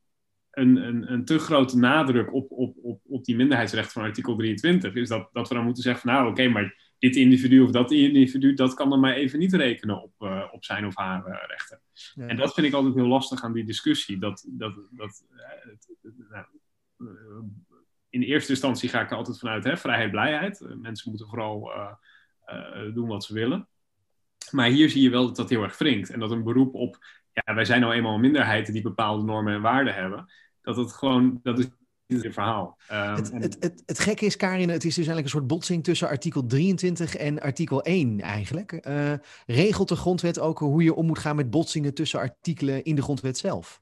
een, een, een te grote nadruk op, op, op, op die minderheidsrechten van artikel 23 is dat, dat we dan moeten zeggen van nou oké, okay, maar dit individu of dat individu, dat kan dan maar even niet rekenen op, uh, op zijn of haar uh, rechten. Ja. En dat vind ik altijd heel lastig aan die discussie. Dat, dat, dat, uh, nou, in eerste instantie ga ik er altijd vanuit hè, vrijheid, blijheid. mensen moeten vooral doen wat ze willen. Maar hier zie je wel dat dat heel erg wringt. En dat een beroep op, ja, wij zijn nou eenmaal minderheden die bepaalde normen en waarden hebben. Dat het gewoon, dat is verhaal. Um, het, het, het, het, gekke is, Karin, het is dus eigenlijk een soort botsing tussen artikel 23 en artikel 1 eigenlijk. Uh, regelt de grondwet ook hoe je om moet gaan met botsingen tussen artikelen in de grondwet zelf?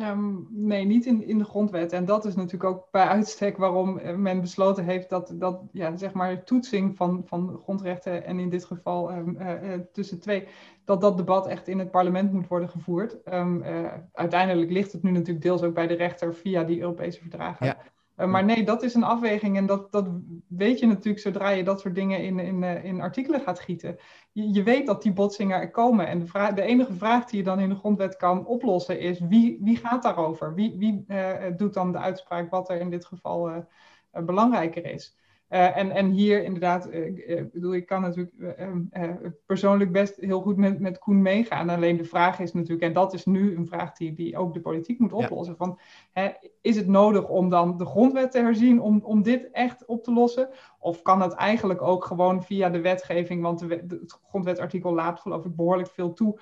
Um, nee, niet in, in de grondwet. En dat is natuurlijk ook bij uitstek waarom men besloten heeft dat, dat ja, zeg maar toetsing van, van grondrechten en in dit geval um, uh, uh, tussen twee, dat dat debat echt in het parlement moet worden gevoerd. Uh, uiteindelijk ligt het nu natuurlijk deels ook bij de rechter via die Europese verdragen. Uh, maar nee, dat is een afweging en dat, dat weet je natuurlijk zodra je dat soort dingen in, in, uh, in artikelen gaat gieten. Je, je, weet dat die botsingen er komen en de, vraag, de enige vraag die je dan in de grondwet kan oplossen is wie, wie gaat daarover? Wie, wie uh, doet dan de uitspraak wat er in dit geval belangrijker is? Uh, en, en hier inderdaad, uh, bedoel, ik kan natuurlijk uh, persoonlijk best heel goed met, met Koen meegaan. Alleen de vraag is natuurlijk, en dat is nu een vraag die, die ook de politiek moet oplossen: ja. van, hè, is het nodig om dan de grondwet te herzien om, om dit echt op te lossen? Of kan het eigenlijk ook gewoon via de wetgeving, want de, wet, het grondwetartikel laat geloof ik behoorlijk veel toe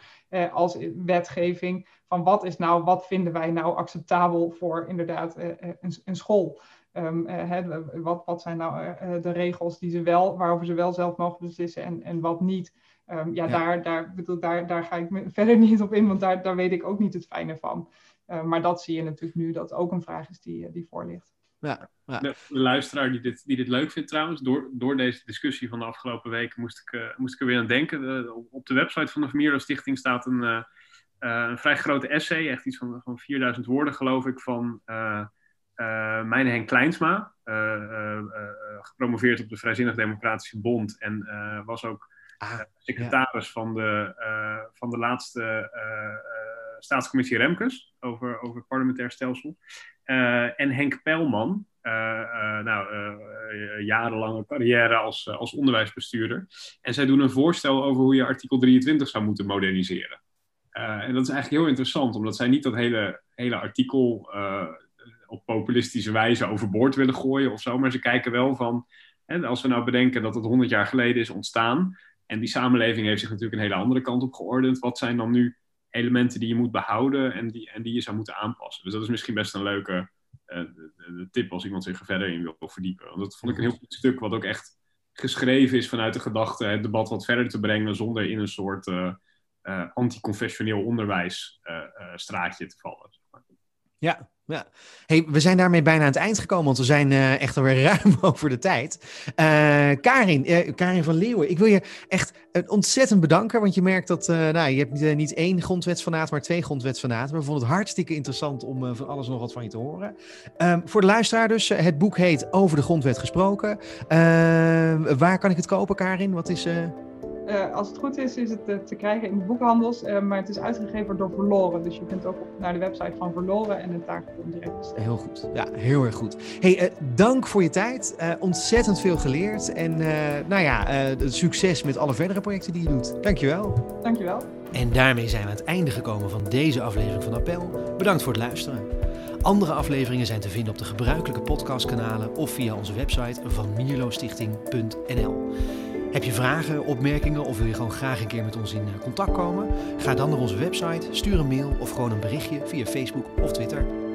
als wetgeving. Van wat is nou, wat vinden wij nou acceptabel voor inderdaad een, een school? Um, uh, wat, wat, zijn nou uh, de regels die ze wel, waarover ze wel zelf mogen beslissen en, en wat niet? Um, ja, ja, Daar, daar, bedoel, daar, daar ga ik [LAUGHS] verder niet op in, want daar, daar weet ik ook niet het fijne van. Uh, maar dat zie je natuurlijk nu, dat ook een vraag is die, die voor ligt. Ja, ja. De, de, luisteraar die dit, die dit leuk vindt trouwens, door, door deze discussie van de afgelopen weken moest ik, moest ik er weer aan denken. De, op de website van de Vermeerder Stichting staat een, een vrij grote essay, echt iets van, van 4000 woorden geloof ik, van... Uh, mijn Henk Kleinsma, uh, uh, gepromoveerd op de Vrijzinnig Democratische Bond en was ook ah, secretaris ja. van, de, van de laatste staatscommissie Remkes over, over het parlementair stelsel. en Henk Pelman, nou, jarenlange carrière als, als onderwijsbestuurder. En zij doen een voorstel over hoe je artikel 23 zou moeten moderniseren. en dat is eigenlijk heel interessant, omdat zij niet dat hele, hele artikel op populistische wijze overboord willen gooien of zo. Maar ze kijken wel van En als we nou bedenken dat het 100 jaar geleden is ontstaan. En die samenleving heeft zich natuurlijk een hele andere kant op geordend. Wat zijn dan nu elementen die je moet behouden en die, en die je zou moeten aanpassen? Dus dat is misschien best een leuke de, tip als iemand zich er verder in wil verdiepen. Want dat vond ik een heel goed stuk, wat ook echt geschreven is vanuit de gedachte het debat wat verder te brengen zonder in een soort uh, uh, anticonfessioneel onderwijsstraatje te vallen. Ja, ja. Hey, we zijn daarmee bijna aan het eind gekomen, want we zijn uh, echt alweer [LAUGHS] ruim over de tijd. Uh, Karin, uh, Karin van Leeuwen, ik wil je echt ontzettend bedanken, want je merkt dat nou, je hebt niet één grondwetsfanaat, maar twee grondwetsfanaten. We vonden het hartstikke interessant om van alles nog wat van je te horen. Um, voor de luisteraar dus, het boek heet Over de Grondwet gesproken. Ehm, waar kan ik het kopen, Karin? Wat is... Uh, als het goed is, is het uh, te krijgen in de boekhandels, uh, maar het is uitgegeven door Verloren. Dus je kunt ook naar de website van Verloren en het daar gewoon direct bestellen. Heel goed, ja, heel erg goed. Hey, dank voor je tijd. ontzettend veel geleerd. En nou ja, succes met alle verdere projecten die je doet. Dankjewel. Dankjewel. En daarmee zijn we aan het einde gekomen van deze aflevering van Appel. Bedankt voor het luisteren. Andere afleveringen zijn te vinden op de gebruikelijke podcastkanalen of via onze website van mierlostichting.nl. Heb je vragen, opmerkingen of wil je gewoon graag een keer met ons in eh, contact komen? Ga dan naar onze website, stuur een mail of gewoon een berichtje via Facebook of Twitter.